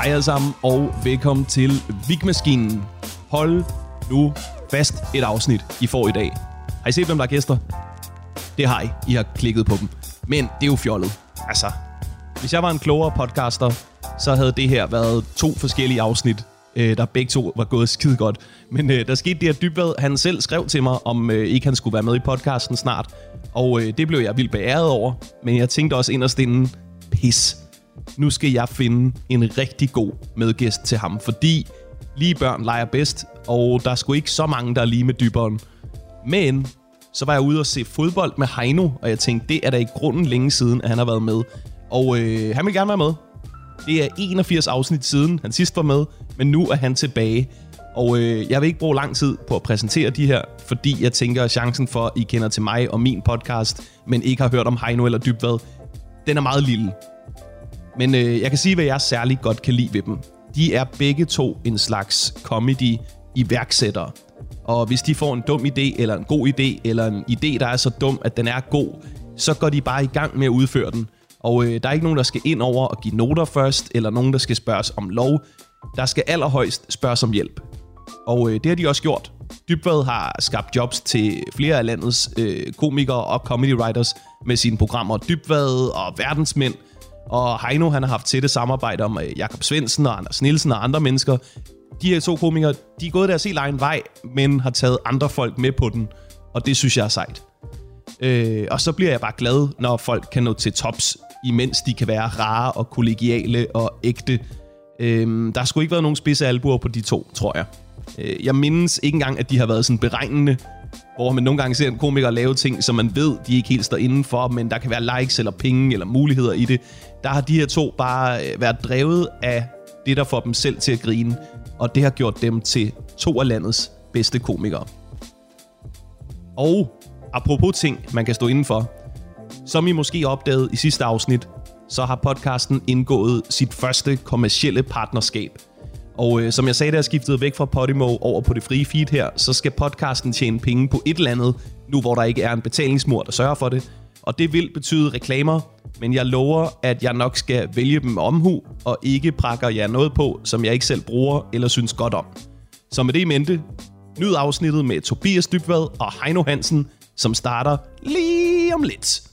Hej alle sammen, og velkommen til Vigmaskinen. Hold nu fast et afsnit, I får i dag. Har I set, hvem der er gæster? Det har I. I har klikket på dem. Men det er jo fjollet. Altså, hvis jeg var en klogere podcaster, så havde det her været to forskellige afsnit, øh, der begge to var gået skide godt. Men øh, der skete det, at Dybvad, han selv skrev til mig, om øh, ikke han skulle være med i podcasten snart. Og øh, det blev jeg vildt beæret over. Men jeg tænkte også inderst inden, pis. Nu skal jeg finde en rigtig god medgæst til ham, fordi lige børn leger bedst, og der er sgu ikke så mange, der er lige med dyberen. Men så var jeg ude og se fodbold med Heino, og jeg tænkte, det er da i grunden længe siden, at han har været med. Og øh, han vil gerne være med. Det er 81 afsnit siden, han sidst var med, men nu er han tilbage. Og øh, jeg vil ikke bruge lang tid på at præsentere de her, fordi jeg tænker, at chancen for, at I kender til mig og min podcast, men ikke har hørt om Heino eller Dybvad, den er meget lille. Men øh, jeg kan sige, hvad jeg særlig godt kan lide ved dem. De er begge to en slags comedy iværksættere. Og hvis de får en dum idé, eller en god idé, eller en idé, der er så dum, at den er god, så går de bare i gang med at udføre den. Og øh, der er ikke nogen, der skal ind over og give noter først, eller nogen, der skal spørges om lov. Der skal allerhøjst spørges om hjælp. Og øh, det har de også gjort. Dybvad har skabt jobs til flere af landets øh, komikere og comedy writers med sine programmer Dybvad og Verdensmænd. Og Heino han har haft tætte samarbejde om øh, Jakob Svendsen og Anders Nielsen og andre mennesker. De her to komikere, de er gået deres helt egen vej, men har taget andre folk med på den. Og det synes jeg er sejt. Øh, og så bliver jeg bare glad, når folk kan nå til tops, imens de kan være rare og kollegiale og ægte. Øh, der har sgu ikke været nogen spidse albuer på de to, tror jeg. Øh, jeg mindes ikke engang, at de har været sådan beregnende, hvor man nogle gange ser en komiker lave ting, som man ved, de ikke helt står indenfor, men der kan være likes eller penge eller muligheder i det. Der har de her to bare øh, været drevet af det, der får dem selv til at grine, og det har gjort dem til to af landets bedste komikere. Og apropos ting, man kan stå indenfor, som I måske opdagede i sidste afsnit, så har podcasten indgået sit første kommercielle partnerskab. Og øh, som jeg sagde, da jeg skiftede væk fra Podimo over på det frie feed her, så skal podcasten tjene penge på et eller andet, nu hvor der ikke er en betalingsmur, der sørger for det. Og det vil betyde reklamer, men jeg lover, at jeg nok skal vælge dem omhu, og ikke prakker jer noget på, som jeg ikke selv bruger eller synes godt om. Så med det i mente, nyd afsnittet med Tobias Dybvad og Heino Hansen, som starter lige om lidt.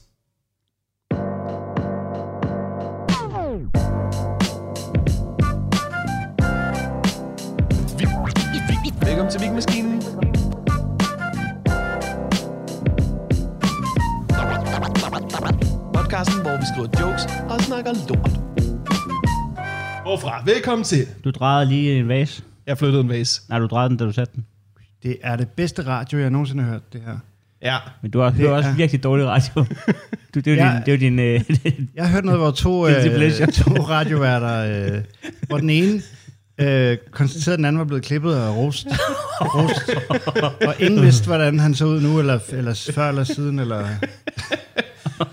Velkommen til Vigmaskinen. Podcasten, hvor vi skriver jokes og snakker lort. Hvorfra? Velkommen til. Du drejede lige en vase. Jeg flyttede en vase. Nej, du drejede den, da du satte den. Det er det bedste radio, jeg nogensinde har hørt, det her. Ja. Men du har, det er også er- virkelig dårlig radio. Du, det er jo Ja. din... Det er jo din øh, Jeg har hørt noget, hvor to, øh, to radioværter, øh, hvor den ene øh, konstaterede, at den anden var blevet klippet af rost. rost. Og ingen vidste, hvordan han så ud nu, eller, eller før eller siden. Eller...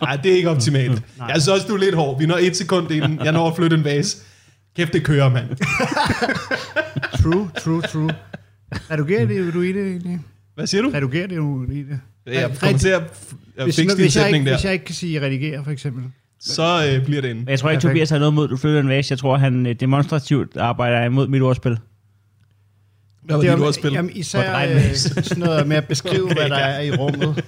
Nej, det er ikke optimalt. Jeg synes også, du er lidt hård. Vi når et sekund inden. Jeg når at flytte en vase. Kæft, det kører, mand. True, true, true. Redigerer det, du i det egentlig? Hvad siger du? Redigerer det, du i det? Jeg kommer til at fikse din jeg ikke, sætning der. hvis jeg ikke kan sige redigere, for eksempel. Så øh, bliver det en. Men jeg tror ikke, Perfekt. Tobias har noget mod, du flytter en vase. Jeg tror, han øh, demonstrativt arbejder imod mit ordspil. Hvad var Det dit er- ordspil? Jamen, især øh, sådan noget med at beskrive, Okay, hvad der er i rummet.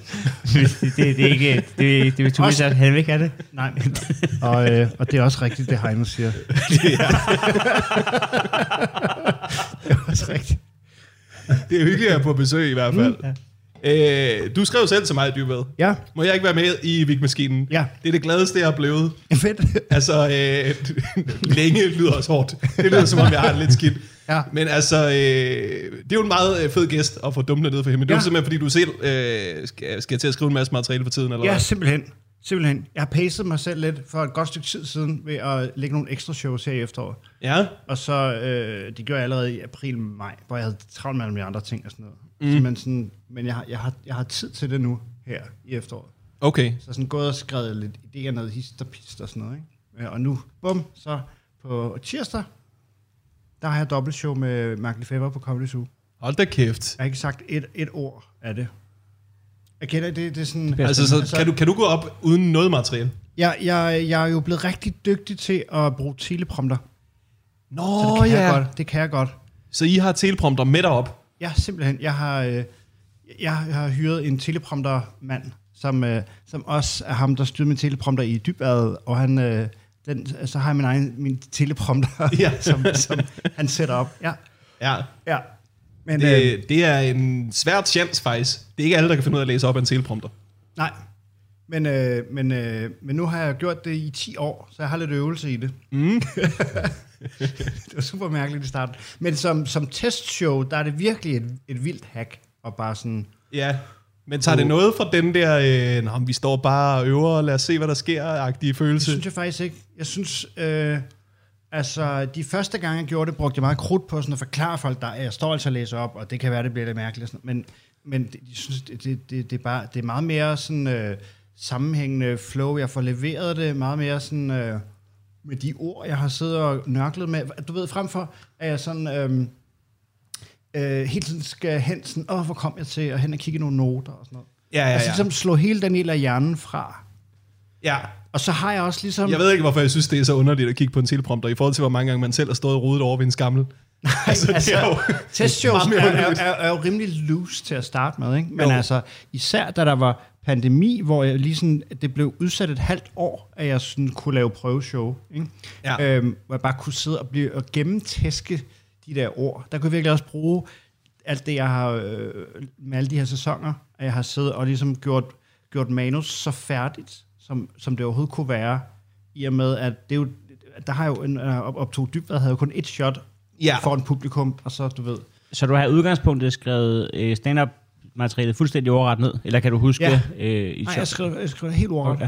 det, det, det, er ikke... Det, det vil Tobias, at han vil ikke have det. Nej, og, øh, og det er også rigtigt, det Heino siger. det er også rigtigt. Det er hyggeligt at være på besøg i hvert fald. Ja. Øh, du skrev selv til mig, Dybvad. Ja, Må jeg ikke være med i Vigmaskinen? Ja. Det er det gladeste, jeg har blevet. fedt. Altså, øh, længe lyder også hårdt. Det lyder som om, jeg har det lidt skidt. Ja. Men altså, øh, det er jo en meget øh, fed gæst at få dumlet ned for hende. Men det er Ja. simpelthen, fordi du selv øh, skal, skal til at skrive en masse materiale for tiden, eller Ja, simpelthen. Simpelthen. Jeg har pacet mig selv lidt for et godt stykke tid siden ved at lægge nogle ekstra shows her i efteråret. Ja, Og så, øh, det gjorde jeg allerede i april-maj, hvor jeg havde travlt med alle mulige andre ting og sådan noget. Mm. Men, sådan, men jeg, har, jeg, har, jeg har tid til det nu her i efteråret. okay. Så sådan gået og skrevet lidt idéer ned, hist og sådan noget. Ikke? Ja, Og nu, bum, så på tirsdag, der har jeg dobbeltshow med Mark Lefebvre på Comedy Zoo. Hold da kæft. Jeg har ikke sagt et, et ord af det. Jeg kender det, det er sådan... bliver Altså, så kan du, kan du gå op uden noget materiale? Jeg, jeg, jeg er jo blevet rigtig dygtig til at bruge teleprompter. Nå, Så det kan, jeg godt, det kan jeg godt. Så I har teleprompter med derop? Ja, simpelthen. Jeg har, øh, jeg har hyret en teleprompter-mand, som, øh, som også er ham, der styrer min teleprompter i dybværet, og han, øh, den, så har jeg min egen min teleprompter, Ja. som, som han sætter op. Ja, Ja. ja. Men, øh, Det, det er en svær chance faktisk. Det er ikke alle, der kan finde ud af at læse op af en teleprompter. nej, men, øh, men, øh, men nu har jeg gjort det i 10 år, så jeg har lidt øvelse i det. Mm. det var super mærkeligt i starten. Men som, som testshow, der er det virkelig et, et vildt hack, og bare sådan... Ja. Men tager det noget fra den der, øh, Nå, vi står bare og øver, og lad os se, hvad der sker-agtige Det følelse? synes jeg faktisk ikke. Jeg synes, øh, altså de første gange, jeg gjorde det, brugte jeg meget krudt på sådan at forklare folk, der jeg står altså og læser op, og det kan være, det bliver lidt mærkeligt. Sådan, men men det, jeg synes, det, det, det, det, er bare, det er meget mere sådan øh, sammenhængende flow. Jeg får leveret det meget mere sådan... Øh, med de ord, jeg har siddet og nørklet med. Du ved, frem for, at jeg sådan... Øh, øh, hele tiden skal hen sådan, åh, hvor kom jeg til, og hen og kigge i nogle noter og sådan noget. Ja, ja, Altså ja. ligesom slå hele den del af hjernen fra. ja. Og så har jeg også ligesom... Jeg ved ikke, hvorfor jeg synes, det er så underligt at kigge på en teleprompter, i forhold til, hvor mange gange man selv har stået og rodet over ved en skammel. altså, det er jo testshows er, er, er, er jo rimelig loose til at starte med, ikke? Men Jo. altså, især da der var pandemi, hvor jeg lige sådan, det blev udsat et halvt år, at jeg sådan kunne lave prøveshow, ikke? Ja. Øhm, hvor jeg bare kunne sidde og, blive, og gennemtæske de der ord. Der kunne jeg virkelig også bruge alt det, jeg har øh, med alle de her sæsoner, at jeg har siddet og ligesom gjort, gjort manus så færdigt, som, som det overhovedet kunne være, i og med, at det er jo, der har jo en, op, optog dybvad havde jo kun et shot Ja. for en publikum, og så, du ved, Så du har i udgangspunktet skrevet øh, stand-up materialet fuldstændig overret ned? Eller kan du huske Ja. det øh, i Nej, jeg skrev, jeg skrev helt ordret. Okay.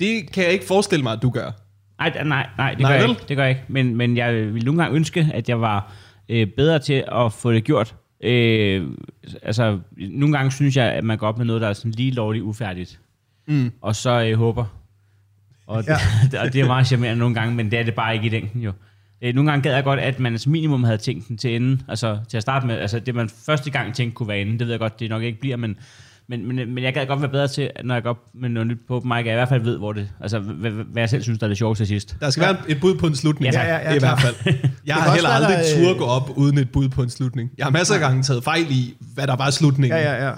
Det kan jeg ikke forestille mig, at du gør. Nej, nej, nej, det Nej, gør jeg vel? ikke. Det gør jeg ikke. Men, men jeg vil nogle gange ønske, at jeg var øh, bedre til at få det gjort. Øh, altså, nogle gange synes jeg, at man går op med noget, der er sådan lige lovligt ufærdigt. Mm. Og så øh, håber. Og, ja. Ja. og det er meget charmerende nogle gange, men det er det bare ikke i længden jo. Øh, nogle gange gad jeg godt, at man som minimum havde tænkt den til enden. Altså til at starte med, altså det man første gang tænkte kunne være enden, det ved jeg godt, det nok ikke bliver, men, men, men, men jeg gad godt være bedre til, når jeg går op med noget nyt på mig, at jeg i hvert fald ved, hvor det, altså hvad, hvad jeg selv synes, der er det sjoveste sidst. Der skal være et bud på en slutning. Ja, ja, ja, I klar. hvert fald. Jeg har heller aldrig der, tur øh, gå op uden et bud på en slutning. Jeg har masser af gange taget fejl i, hvad der var slutningen. Ja, ja, ja.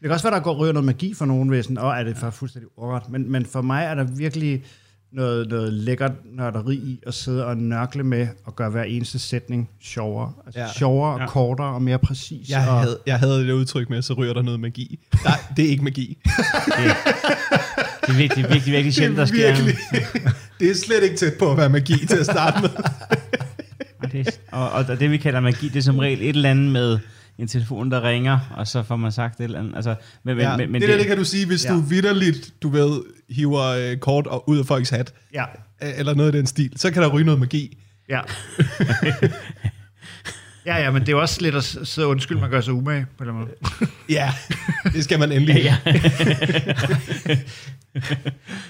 Det kan også være, der går ryger noget magi for nogen sådan, åh, er det for fuldstændig ordret. Men, men for mig er der virkelig noget, noget lækkert nørderi i at sidde og nørkle med og gøre hver eneste sætning sjovere. Altså Ja. sjovere og Ja. kortere og mere præcis. Jeg og, havde, jeg havde det udtryk med, så ryger der noget magi. Nej, det er ikke magi. Det, det er virkelig, virkelig, virkelig sjældent, der sker. virkelig, det er slet ikke tæt på at være magi til at starte med. Og det, og, og det, vi kalder magi, det er som regel et eller andet med en telefon, der ringer, og så får man sagt et eller andet. Altså, men, Ja, men, men det, der, det kan du sige, hvis Ja. du vidderligt, du ved, hiver øh, kort og ud af folks hat, Ja, eller noget af den stil, så kan der ryge noget magi. ja. ja, ja, men det er jo også lidt at sidde og undskylde, man gør sig umage på den måde. Ja, det skal man endelig. Ja, Ja,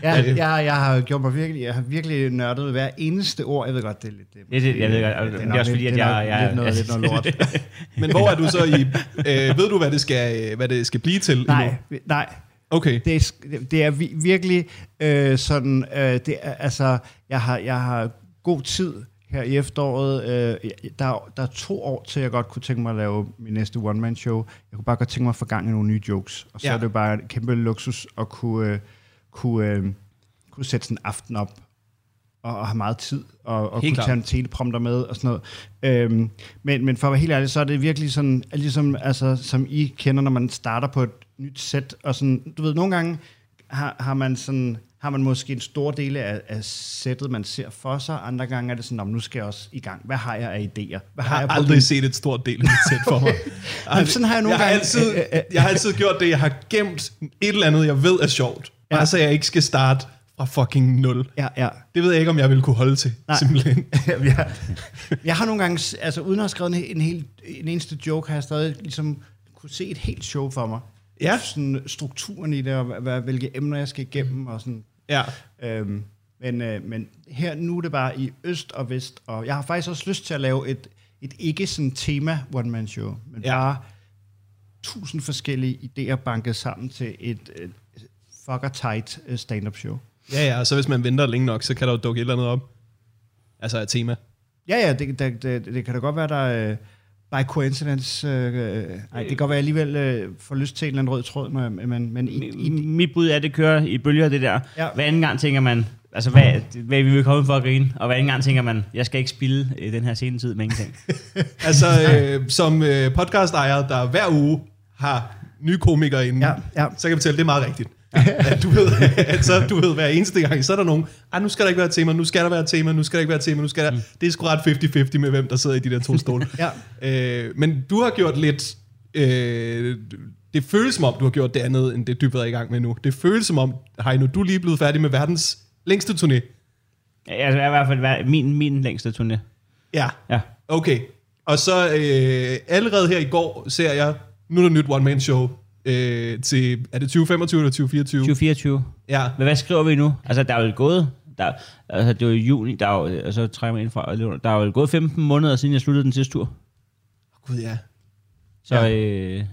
Ja, det- jeg, jeg har gjort mig virkelig, jeg har virkelig nørdet hver eneste ord. Jeg ved godt, det er lidt... Det, Det- det- jeg ved godt, og det er nok også lidt- fordi, at det er jeg- jeg- Lidt noget, lidt noget lort. Men hvor er du så i... Øh, ved du, hvad det skal, hvad det skal blive til nej, endnu? nej. Okay. Det er, det er vi- virkelig øh, sådan... Øh, det er, altså, jeg har, jeg har god tid her i efteråret. Øh, der, er- der er to år til, jeg godt kunne tænke mig at lave min næste one-man-show. Jeg kunne bare godt tænke mig at få gang i nogle nye jokes. Og så Ja. er det bare en kæmpe luksus at kunne, øh, kunne, øh, kunne sætte sådan en aften op og, og have meget tid, og, og Helt kunne klart. tage en teleprompter med og sådan noget. Øhm, men, men for at være helt ærlig, så er det virkelig sådan, ligesom altså, som I kender, når man starter på et nyt sæt, og sådan, du ved, nogle gange har, har man sådan, har man måske en stor del af, af sættet, man ser for sig, andre gange er det sådan, "Nå, men nu skal jeg også i gang. Hvad har jeg af idéer? Hvad Jeg har jeg på aldrig min- set et stort del af mit sæt for mig. Jamen, sådan har jeg nogle jeg har gange- Altid, øh, øh, jeg har altid gjort det, jeg har gemt et eller andet, jeg ved er sjovt. Ja. Ja. Bare så jeg ikke skal starte fra fucking nul. Ja, ja. Det ved jeg ikke, om jeg ville kunne holde til, Nej. simpelthen. jeg, jeg har nogle gange, altså uden at have skrevet en, en, helt, en eneste joke, har jeg stadig ligesom kunne se et helt show for mig. Ja. Sådan strukturen i det, og hvad- hvilke emner jeg skal igennem, og sådan. Ja. Øhm, men, øh, men her nu er det bare i øst og vest, og jeg har faktisk også lyst til at lave et, et ikke sådan tema one-man-show, men Ja. bare tusind forskellige idéer banket sammen til et, et fucker tight øh, stand-up show. Ja, ja, og så hvis man venter længe nok, så kan der jo dukke et eller andet op. Altså et tema. Ja, ja, det, det, det, det kan da godt være, der uh, by coincidence... Uh, ej, det kan godt være, at jeg alligevel uh, får lyst til en eller anden rød tråd, når, jeg- men, men i, i, Mit bud er, at det kører i bølger, det der. Ja. Hver anden gang tænker man, altså hvad, hvad vi vil komme for at grine, og hver anden gang tænker man, jeg skal ikke spille øh, den her senetid med ingenting. Altså, øh, som øh, podcast-ejer, der hver uge har nye komikere inde, Ja, ja. så kan jeg fortælle, det er meget rigtigt. At du ved, at så, du ved, hver eneste gang, så er der nogen, ah, nu skal der ikke være et tema, nu skal der være et tema, nu skal der ikke være et tema, nu skal der... Mm. Det er sgu ret 50-50 med, hvem der sidder i de der to stole. Ja. øh, men du har gjort lidt... Øh, det føles som om, du har gjort det andet, end det dybere i gang med nu. Det føles som om, Heino, du er lige blevet færdig med verdens længste turné. altså, jeg er i hvert fald min, min længste turné. Ja, Ja. okay. Og så øh, allerede her i går ser jeg, nu er der nyt one-man-show øh, til, er det 2025 eller 2024? 2024. Ja, Men hvad skriver vi nu? Altså, der er jo gået... Der, altså, det var i juni, der er jo, altså, trækker mig ind fra, der er jo gået 15 måneder, siden jeg sluttede den sidste tur. gud ja. Så, Ja. øh,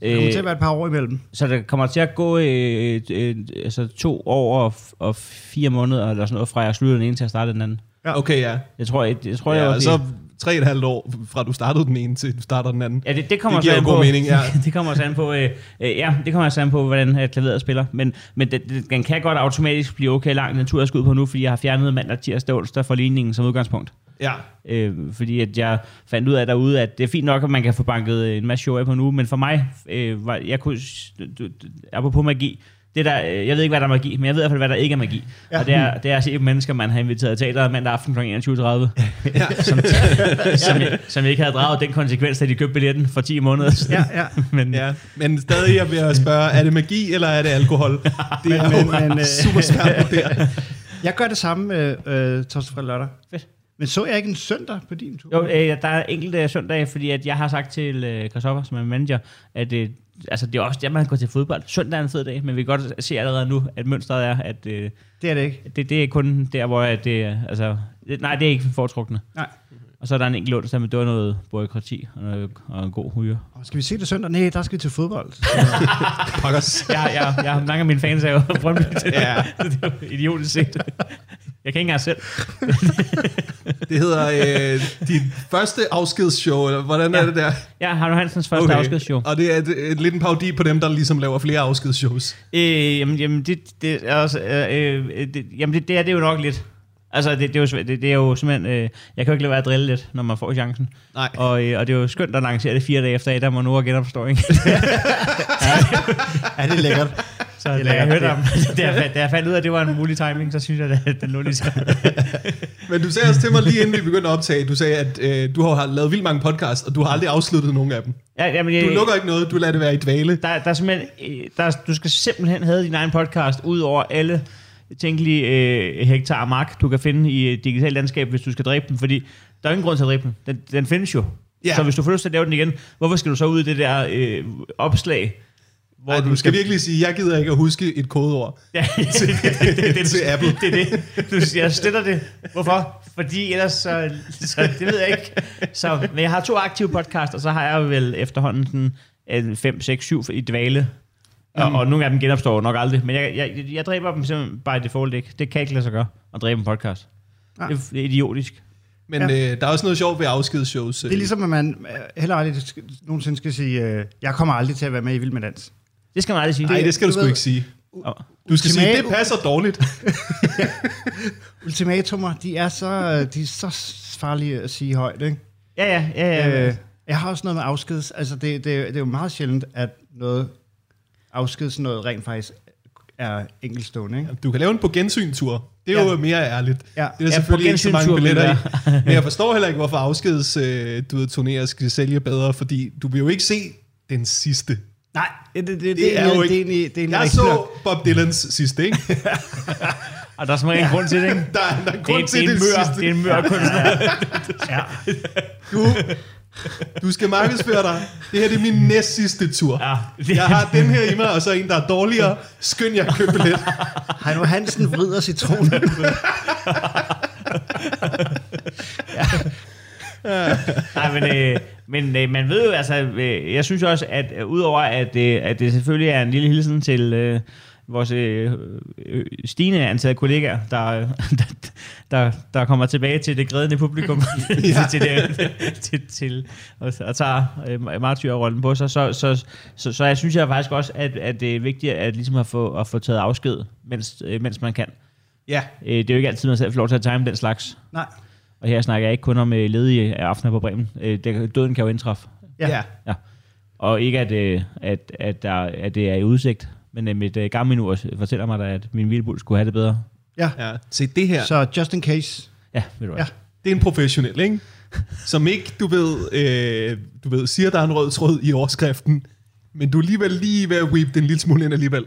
der kommer øh, til at være et par år imellem. så der kommer til at gå øh, øh, altså, to år og, f- og fire måneder, eller sådan noget, fra jeg sluttede den ene til at starte den anden. Ja. Okay, ja. Jeg tror, jeg, jeg tror, ja jeg og var så tre et halvt år, fra du startede den ene til du starter den anden. Ja, det, det kommer Det giver så an god på, mening, ja. det kommer så an på, øh, øh, ja, det kommer så an på, hvordan øh, klaveret spiller. Men, men det, det, den kan godt automatisk blive okay lang, den tur jeg skal ud på nu, fordi jeg har fjernet mandag, tirsdag onsdag for ligningen som udgangspunkt. Ja, Øh, fordi at jeg fandt ud af derude, at det er fint nok, at man kan få banket en masse show af på nu, men for mig, øh, var, jeg kunne, apropos magi, det der, øh, jeg ved ikke, hvad der er magi, men jeg ved i hvert fald, hvad der ikke er magi. Ja. Og det er, det er at se mennesker, man har inviteret til teateret mandag aften kl. 21.30, ja. som, som, som ikke havde draget den konsekvens, da de købte billetten for 10 måneder siden. Ja, ja. men, ja. Men stadig jeg vil spørge, er det magi, eller er det alkohol? Det er Men- jo men, øh, super svært at. Jeg gør det samme med øh, torsdag, fredag, lørdag. Fedt. Men så jeg ikke en søndag på din tur? Jo, øh, der er enkelte søndage, fordi at jeg har sagt til øh, Christoffer, som er manager, at øh, altså, det er også der, man går til fodbold. Søndag er en fed dag, men vi kan godt se allerede nu, at mønstret er, at øh, Det er det ikke. det, det er kun der, hvor at det er, altså, nej, det er ikke foretrukne. Nej. Og så er der en enkelt onsdag, men det var noget byråkrati og, noget, og en god hyre. Og skal vi se det søndag? Nej, der skal vi til fodbold. Pokkers. Jeg, jeg, jeg har mange af mine fans er jo Brøndby Ja. det er jo idiotisk set. Jeg kan ikke engang selv. Det hedder øh, dit første afskedsshow, eller hvordan er Ja. det der? Ja, Harno Hansens første okay. afskedsshow. Og det er et, et, lidt en parodi på dem, der ligesom laver flere afskedsshows. Øh, jamen, jamen, det, det, er også, øh, øh, det, jamen det, det er det jo nok lidt. Altså, det, det, er, jo, det, det er jo simpelthen... Øh, jeg kan jo ikke lade være at drille lidt, når man får chancen. Nej. Og, øh, og det er jo skønt at lancere det fire dage efter, at der må nu har genopstå, ikke? ja, det er lækkert. Så Det er da jeg hørte om, da jeg, da jeg fandt ud af, at det var en mulig timing, så synes jeg, at den lå lige så. Men du sagde også til mig lige inden vi begyndte at optage, du sagde, at øh, du har lavet vildt mange podcasts, og du har aldrig afsluttet nogen af dem. Ja, jamen, Du jeg- lukker ikke noget, du lader det være i dvale. Der, der er simpelthen, øh, der, du skal simpelthen have din egen podcast ud over alle tænkelige øh, hektar mark, du kan finde i et digitalt landskab, hvis du skal dræbe den, fordi der er ingen grund til at dræbe den. Den, den findes jo. Ja. Så hvis du får lyst til at lave den igen, hvorfor skal du så ud i det der øh, opslag, hvor Ej, du skal virkelig sige, jeg gider ikke at huske et kodeord. Ja, det, det, det, det, Til Apple. Det, det, det. Du siger, jeg sletter det. Hvorfor? Fordi ellers så, så, det ved jeg ikke. Så, men jeg har to aktive podcasts, og så har jeg vel efterhånden sådan 5, 6, 7 i dvale. Og, og nogle af dem genopstår nok aldrig. Men jeg, jeg, jeg dræber dem simpelthen by default ikke. Det kan ikke lade sig gøre at dræbe en podcast. Nej. Det, er- det er idiotisk. Men øh, der er også noget sjovt ved afskedsshows. Det er ligesom, at man øh, heller aldrig skal- nogensinde skal sige, øh, jeg kommer aldrig til at være med i Vild med Dans. Det skal man aldrig sige. Nej, det skal du du sgu ved- ikke sige. Du skal sige, det passer dårligt. Ultimatumer, de er så, øh, de er så farlige at sige højt, ikke? Ja, ja, ja. ja. Øh, jeg har også noget med afskeds. Altså, det, det, det er jo meget sjældent, at noget afskeds noget rent faktisk er enkeltstående, ikke? Du kan lave en på gensyn-tur. Det er jo Ja. mere ærligt. Ja. Det er Ja, selvfølgelig på ikke så mange billetter i. Men jeg forstår heller ikke, hvorfor afskeds øh, du ved, turnéer skal sælge bedre, fordi du vil jo ikke se den sidste. Nej, det, det, det, Det er jo ikke- Det er, egentlig- det er Jeg så nok. Bob Dylans sidste, ikke? Og der er som regel en grund til det, ikke? Der er, der er Det, grund er- til det, er det mør, sidste. det er en mør kunstner. Ja. Du, du skal markedsføre dig. Det her det er min næst sidste tur. Ja. Jeg har den her i mig, og så en, der er dårligere. Skynd jer at købe billet. Heino Hansen vrider citronen. Nej, men, øh, men øh, man ved jo, altså, øh, jeg synes også, at øh, udover at, øh, at det selvfølgelig er en lille hilsen til, øh, vores øh, øh, stigende antal kollegaer, der, der, der, der kommer tilbage til det grædende publikum, ja. til, det, til, til, og, og tager øh, martyrrollen på sig. Så, så, så, så jeg synes jeg faktisk også, at, at det er vigtigt at, ligesom at, få, at få taget afsked, mens, øh, mens man kan. Ja. Øh, det er jo ikke altid, man selv får lov til at time den slags. Nej. Og her snakker jeg ikke kun om øh, ledige aftener på Bremen. Øh, det, døden kan jo indtræffe. Ja. ja. Ja. Og ikke, at, øh, at, at, der, at det er i udsigt. Men øh, mit øh, gamle nu fortæller mig da, at min hvilepuls skulle have det bedre. Ja. ja. Se, det her, Så just in case. Ja, ved du hvad. Ja. det er en professionel, ikke? Som ikke, du ved, øh, du ved, siger, der er en rød tråd i overskriften, men du er alligevel lige ved at weep den lille smule ind alligevel.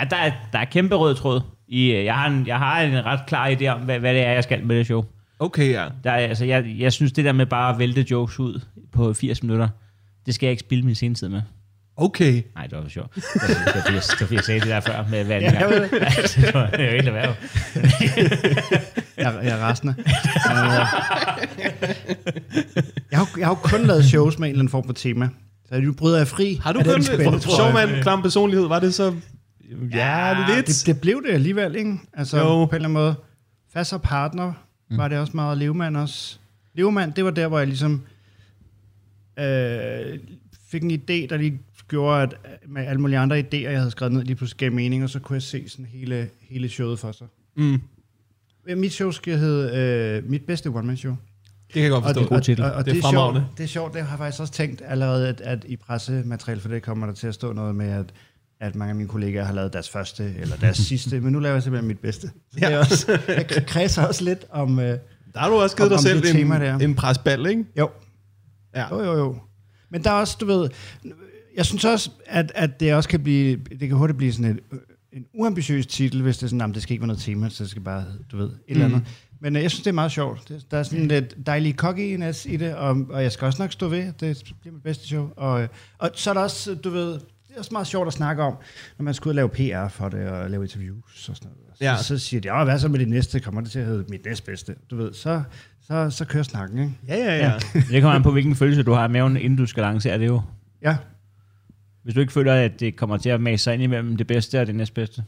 Ja, der er, der er kæmpe rød tråd. I, øh, jeg, har en, jeg har en ret klar idé om, hvad, hvad det er, jeg skal med det show. Okay, ja. Der er, altså, jeg, jeg synes, det der med bare at vælte jokes ud på 80 minutter, det skal jeg ikke spille min senetid med. Okay. Nej, det var sjovt. Det var, det var, fordi jeg- det sagde det der før med hvad Ja, jeg ved det. altså, det var det var helt erhverv. Jeg, jeg er rasende. jeg, har, jeg har jo kun lavet shows med en eller anden form for tema. Så nu bryder jeg fri. Har du kun jeg. mand, klam personlighed? Var det så... Ja, lidt. Det, det blev det alligevel, ikke? Altså Jo. jo. på en eller anden måde. Fast og partner mm. var det også meget, Levemand også. Levemand, det var der, hvor jeg ligesom øh, fik en idé, der lige gjorde, at med alle mulige andre idéer, jeg havde skrevet ned, lige pludselig gav mening, og så kunne jeg se sådan hele, hele showet for sig. Mm, Øh, Mit show skal hedde øh, Mit bedste one-man-show. det kan jeg godt forstå. det, God titel. Og, og, og Det er det, er sjovt, fremragende. det er sjovt, det har jeg faktisk også tænkt allerede, at, at i pressemateriale for det kommer der til at stå noget med, at, at mange af mine kollegaer har lavet deres første eller deres sidste, men nu laver jeg simpelthen mit bedste. Så ja. det er også, jeg kredser også lidt om... Øh, Der har du også givet Om- dig det selv en, der. en presbal, ikke? jo, Ja. jo, jo, jo. Men der er også, du ved, jeg synes også, at, at det også kan blive, det kan hurtigt blive sådan et, øh, en uambitiøs titel, hvis det er sådan, jamen, det skal ikke være noget tema, så det skal bare, du ved, et eller andet. Men øh, jeg synes, det er meget sjovt. Det, der er sådan lidt dejlig cockiness i det, og, og jeg skal også nok stå ved, det bliver mit bedste show. Og, øh, og så er der også, du ved, det er også meget sjovt at snakke om, når man skal ud og lave PR for det, og lave interviews og sådan noget. Ja. Så, så siger de, ja, hvad så med det næste? Kommer det til at hedde mit næstbedste? Du ved, så, så, så kører snakken, ikke? Ja, ja, ja. Det kommer an på, hvilken følelse du har i maven, inden du skal lancere det jo. Ja, Hvis du ikke føler, at det kommer til at mase sig ind imellem det bedste og det næstbedste.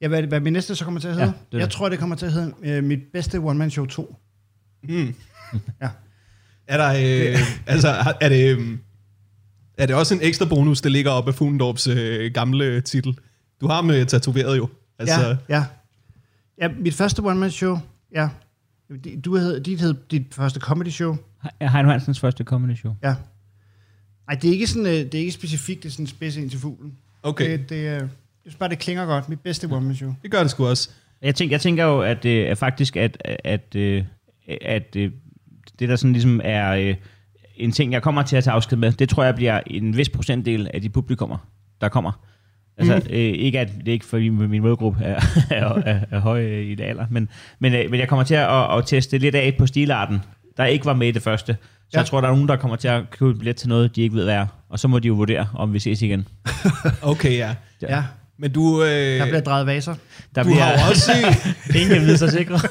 Ja, hvad, hvad min næste så kommer til at hedde? Ja, det jeg det. tror, det kommer til at hedde øh, mit bedste one-man-show 2. Mm. Ja. Er der, øh, altså, er det, øh, er det også en ekstra bonus, der ligger op af Fuglendorps øh, gamle titel? Du har med tatoveret jo. Altså, Ja, ja. Ja, mit første one-man-show, ja. Du hed, dit hed dit første comedy show. Heino Hansens første comedy show. Ja. Nej, det er ikke sådan, øh, det er ikke specifikt, det er sådan spids ind til fuglen. okay. Det, det, er- jeg synes bare, det klinger godt. Mit bedste one-man-show. Det gør det sgu også. Jeg tænker, jeg tænker jo, at, øh, faktisk, at, at, øh, at øh, det der sådan ligesom er øh, en ting, jeg kommer til at tage afsked med, det tror jeg bliver en vis procentdel af de publikummer, der kommer. Altså, mm. øh, ikke at det er ikke fordi min målgruppe er, er, er, er høj øh, i det alder, men, men, øh, men jeg kommer til at, at, at teste lidt af på stilarten, der ikke var med i det første. Så ja. Ja. jeg tror, der er nogen, der kommer til at købe billet til noget, de ikke ved, hvad er. Og så må de jo vurdere, om vi ses igen. Okay, ja. Ja, Men du, øh, der bliver drejet vaser. Der du har jo også, ingen kan vide sig sikre.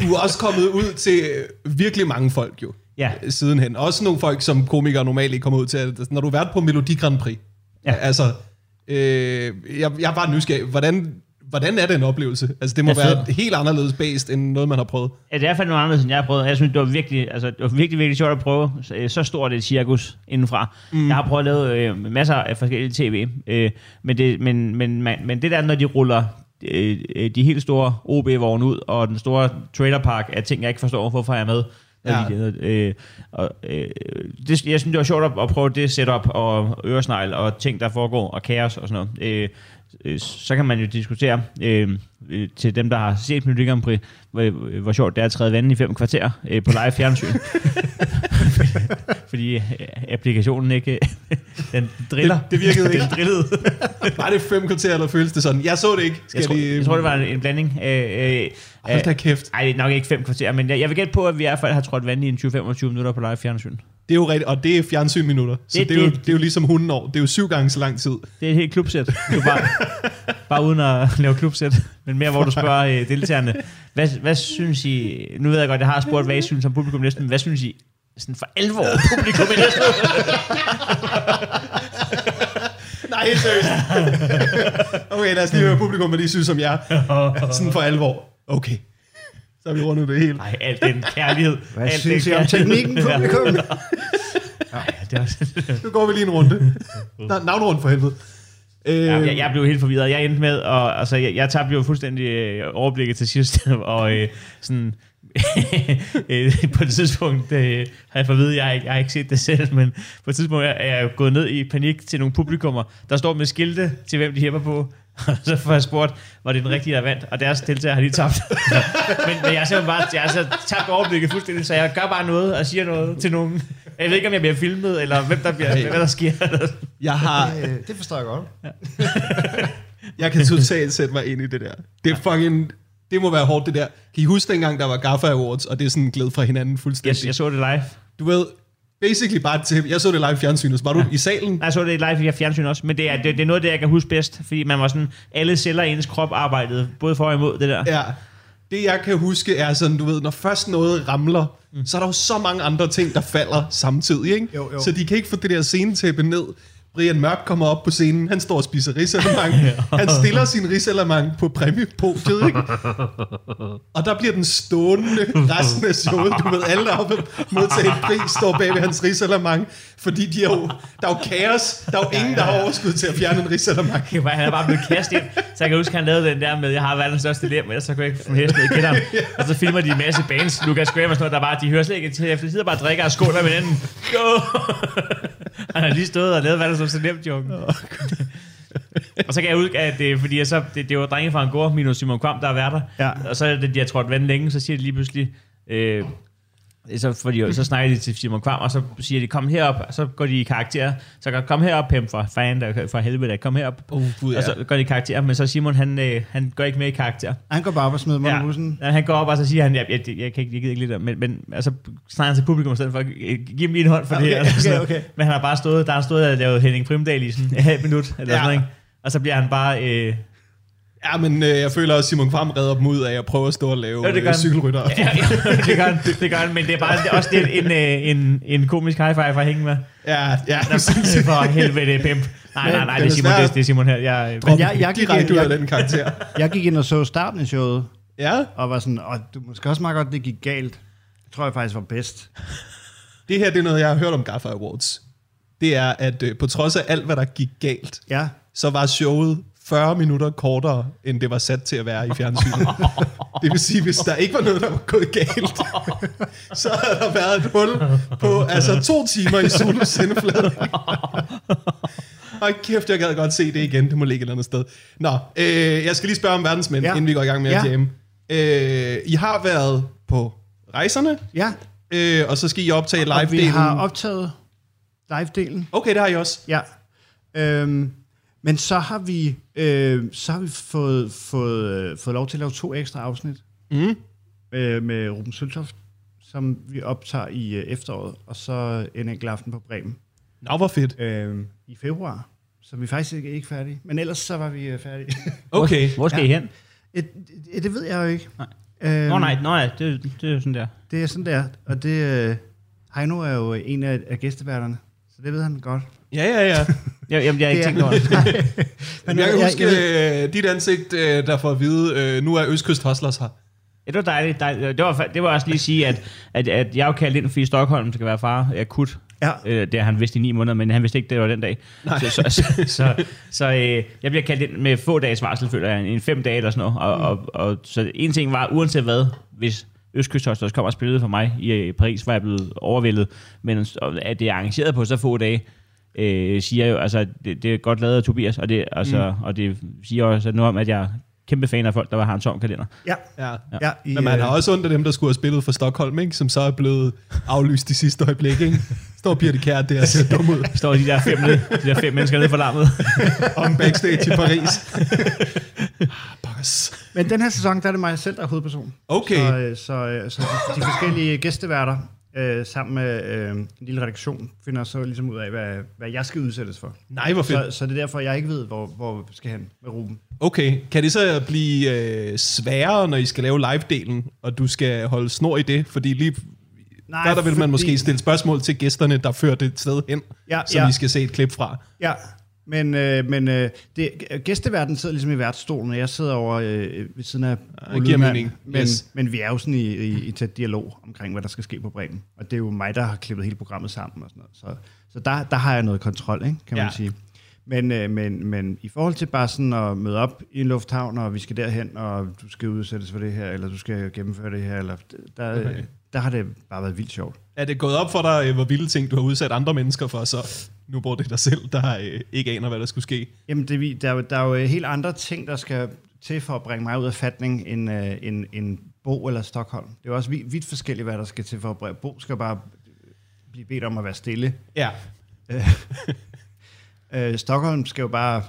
du er også kommet ud til virkelig mange folk jo. ja, sidenhen. Også nogle folk, som komikere normalt ikke kommer ud til. Altså, Når du har været på Melodi Grand Prix, Ja. ja. altså, øh, jeg, jeg er bare nysgerrig. Hvordan, hvordan er det en oplevelse? Altså, det må er være helt anderledes based, end noget, man har prøvet. Ja, det er fald noget andet, end jeg har prøvet. Jeg synes, det var virkelig, altså, det var virkelig, virkelig sjovt at prøve så, så stort et cirkus indenfra. Mm. Jeg har prøvet at lave øh, masser af forskellige tv, øh, men, det, men, men, men, men det der, når de ruller øh, øh, de helt store OB-vogne ud, og den store trailerpark af ting, jeg ikke forstår, hvorfor jeg er med. Ja. Øh, og, øh, det, jeg synes, det var sjovt at, at prøve det setup og øresnegl og ting, der foregår, og kaos og sådan noget. Øh, øh, så kan man jo diskutere øh, øh, til dem, der har set Melodi Grand Prix, hvor, hvor sjovt det er at træde vandet i fem kvarter øh, på live fjernsyn. Fordi øh, applikationen ikke... den driller. Det- det virkede ikke. Den drillede. Var det fem kvarter, eller føles det sådan? Jeg så det ikke. Skal Jeg tror, de... jeg tror, det var en, en blanding af... Øh, Hold da kæft. Nej, nok ikke fem kvarter, men jeg, jeg vil gætte på, at vi i hvert fald har trådt vand i en 20-25 minutter på live fjernsyn. Det er jo rigtigt, og det er fjernsynsminutter. Så det, Det- det, er jo, det- det er jo ligesom hundenår. Det er jo syv gange så lang tid. Det er et helt klubsæt. Du bare, bare uden at lave klubsæt, men mere hvor du spørger øh, deltagerne, hvad, hvad synes I, nu ved jeg godt, jeg har spurgt, hvad I synes om publikum næsten, men hvad synes I sådan for alvor publikum i næsten? Nej, Nej, helt seriøst. okay, lad os lige høre publikum, hvad de synes om jer. Sådan for alvor. Okay. Så har vi rundet det hele. Nej, alt den kærlighed. Hvad alt synes den I om teknikken, publikum? Ja, det er også... Nu går vi lige en runde. Nå, Navnrunde for helvede. Øh, Ja, jeg, jeg blev helt forvirret. Jeg endte med, og altså, jeg, jeg tabte jo fuldstændig øh, overblikket til sidst, og øh, sådan, øh, på et tidspunkt øh, har jeg fået at vide, jeg har, ikke, jeg har ikke set det selv, men på et tidspunkt er jeg jo gået ned i panik til nogle publikummer, der står med skilte til, hvem de hæpper på, så får jeg spurgt, var det den rigtige, der vandt, og deres deltager har de tabt. men, men jeg har simpelthen bare jeg har så tabt overblikket fuldstændig, så jeg gør bare noget og siger noget til nogen. Jeg ved ikke, om jeg bliver filmet, eller hvem der, bliver, hvad der sker. jeg har... Øh, Det forstår jeg godt. Jeg kan totalt sætte mig ind i det der. Det er fucking... Det må være hårdt, det der. Kan I huske dengang, der var Gaffa Awards, og det er sådan glæd fra hinanden fuldstændig? jeg så det live. Du ved, basically bare til... Jeg så det live i fjernsynet, så var du i salen? Jeg så det live via fjernsyn også, men det er, det, det er noget det, jeg kan huske bedst, fordi man var sådan, alle celler i ens krop arbejdede, både for og imod det der. Ja. Det jeg kan huske er sådan, du ved, når først noget ramler, mm. så er der jo så mange andre ting, der falder samtidig, ikke? Jo, jo. Så de kan ikke få det der scenetæppe ned. Brian Mørk kommer op på scenen, han står og spiser risalemang. Han stiller sin risalemang på præmiepodiet, ikke? Og der bliver den stående resten af showet. Du ved, alle der er oppe modtage en pris, står bag ved hans risalemang. Fordi de er jo, der er jo kaos. Der er jo ingen, der har overskud til at fjerne en var- Han er bare blevet kastet ind, så jeg kan huske, han lavede den der med, jeg har verdens største lem, og så kan jeg ikke få hesten ned i kælderen. Og så filmer de en masse bands, Lucas Graham og sådan noget, der bare, de hører slet ikke til de sidder bare og drikker og skåler med hinanden. Go! Han har lige stået og lavet verdens største lem joke. og så kan jeg huske, at det, fordi jeg så, det, det var drenge fra Angora, minus Simon Kvam, der er værter. Ja. Og så er det, de har trådt vand længe, så siger de lige pludselig, øh, så, fordi, så snakker de til Simon Kvam, og så siger de, kom herop, og så går de i karakter. Så går, kom herop, Pem, for fan, der, for helvede, kom herop. Oh, Gud, Og så går de i karakter, men så Simon, han, øh, han går ikke med i karakter. Han går bare op og smider mig Ja. ja. bussen. Ja, han går op, og så siger han, jeg, jeg, jeg, jeg kan ikke, jeg gider ikke lidt, men, men altså, snakker han til publikum i stedet for, "Øh, giv lige en hånd for Okay, det her. okay, okay. Men han har bare stået, der har han stået og lavet Henning Primdal i sådan et halvt minut, eller Ja. sådan noget, ikke? Og så bliver han bare, øh, Ja, men øh, jeg føler også, at Simon Kvam redder dem ud af at prøve at stå og lave Ja, det gør øh, cykelrytter. ja, ja, det gør han, det gør han, men det er bare det er også det, en, øh, en, en komisk high five for at hænge med. Ja, ja. for helvede, pimp. Nej, nej, nej, det er Simon, det, er- det er Simon her. Jeg, Men jeg, jeg, gik, direkte ud af den karakter. jeg gik ind og så starten af showet, Ja, og var sådan, og du måske også meget godt, det gik galt. Det tror jeg faktisk var bedst. det her det er noget, jeg har hørt om Gaffa Awards. Det er, at øh, på trods af alt, hvad der gik galt, Ja, så var showet 40 minutter kortere, end det var sat til at være i fjernsynet. det vil sige, hvis der ikke var noget, der var gået galt, så havde der været et hul på altså to timer i Zulu sendeflade. Hold kæft, jeg gad godt se det igen. Det må ligge et eller andet sted. Nå, øh, jeg skal lige spørge om verdensmænd, ja. Inden vi går i gang med at Ja. jamme. Øh, I har været på rejserne, ja. øh, og så skal I optage Og vi live-delen. har optaget live-delen. Okay, det har I også. Ja. Øhm, men så har vi, øh, så har vi fået, fået, øh, fået lov til at lave to ekstra afsnit Mm. øh, med Ruben Søltoft, som vi optager i øh, efteråret, og så en enkelt aften på Bremen Nå, hvor fedt. øh, i februar. Så vi er faktisk ikke, ikke færdige. Men ellers så var vi øh, færdige. Okay. Hvor skal Ja. I hen? det, det, det ved jeg jo ikke. Nej. Øhm, Nå nej, nå, ja, det, det er jo sådan der. Det er sådan der, og det, øh, Heino er jo en af, af gæsteværterne, så det ved han godt. Ja, ja, ja. Jeg, jamen, jeg har ikke tænkt over det. Men jeg kan jeg- huske jeg øh, dit ansigt, øh, der får at vide, øh, nu er Østkyst Hustlers her. Ja, det var dejligt. dejligt. Det, var, det var også lige at sige, at, at, at jeg er jo kaldt ind, fordi Stockholm skal være far akut. Ja. Øh, det har han vidst i ni måneder, men han vidste ikke, det var den dag. Nej. Så, så, så, så, så øh, jeg bliver kaldt ind med få dages varsel, føler jeg, en fem dage eller sådan noget. Og, og, og, så en ting var, uanset hvad, hvis Østkyst Hustlers kom og spillede for mig i øh, Paris, var jeg blevet overvældet. Men at det er arrangeret på så få dage, øh, siger jo, altså, det, det er godt lavet af Tobias, og det, altså, mm. og det siger også noget om, at jeg kæmpe fan af folk, der har en tom kalender. Ja, Ja. ja. I, Men man øh, har også ondt af dem, der skulle have spillet for Stockholm, ikke? som så er blevet aflyst i sidste øjeblik. Ikke? Står Birte Kjær der og ser dum ud står de der fem, ned, de der fem mennesker nede for lammet. om backstage i Paris. Bokkers. Men den her sæson, der er det mig selv, der er hovedperson. Okay. Så, øh, så, øh, så de, de forskellige gæsteværter, øh, sammen med øh, en lille redaktion, finder så ligesom ud af, hvad, hvad jeg skal udsættes for. Nej, hvor fedt. Så, så det er derfor, jeg ikke ved, hvor, hvor vi skal hen med Ruben. Okay, kan det så blive øh, sværere, når I skal lave live-delen, og du skal holde snor i det? Fordi lige Nej, der, der vil man fordi- måske stille spørgsmål til gæsterne, der fører det et sted hen, Ja, som ja. I skal se et klip fra. Ja, Men, øh, men øh, det, gæsteverden sidder ligesom i værtsstolen, og jeg sidder over øh, ved siden af det giver mening. Men, Yes. men vi er jo sådan i, i, i tæt dialog omkring, hvad der skal ske på Bremen. Og det er jo mig, der har klippet hele programmet sammen og sådan noget. Så, så der, der har jeg noget kontrol, ikke, kan man Ja. sige. Men, øh, men, men i forhold til bare sådan at møde op i en lufthavn, og vi skal derhen, og du skal udsættes for det her, eller du skal gennemføre det her, eller der, Okay. Der har det bare været vildt sjovt. Er det gået op for dig, øh, hvor vilde ting du har udsat andre mennesker for, så nu bruger det dig selv, der øh, ikke aner, hvad der skulle ske? Jamen, det, er der, er jo- der er jo helt andre ting, der skal til for at bringe mig ud af fatning, end, øh, end, end Bo eller Stockholm. Det er jo også vidt, vidt forskelligt, hvad der skal til for at bringe. Bo skal bare blive bedt om at være stille. Ja. Øh, Stockholm skal jo bare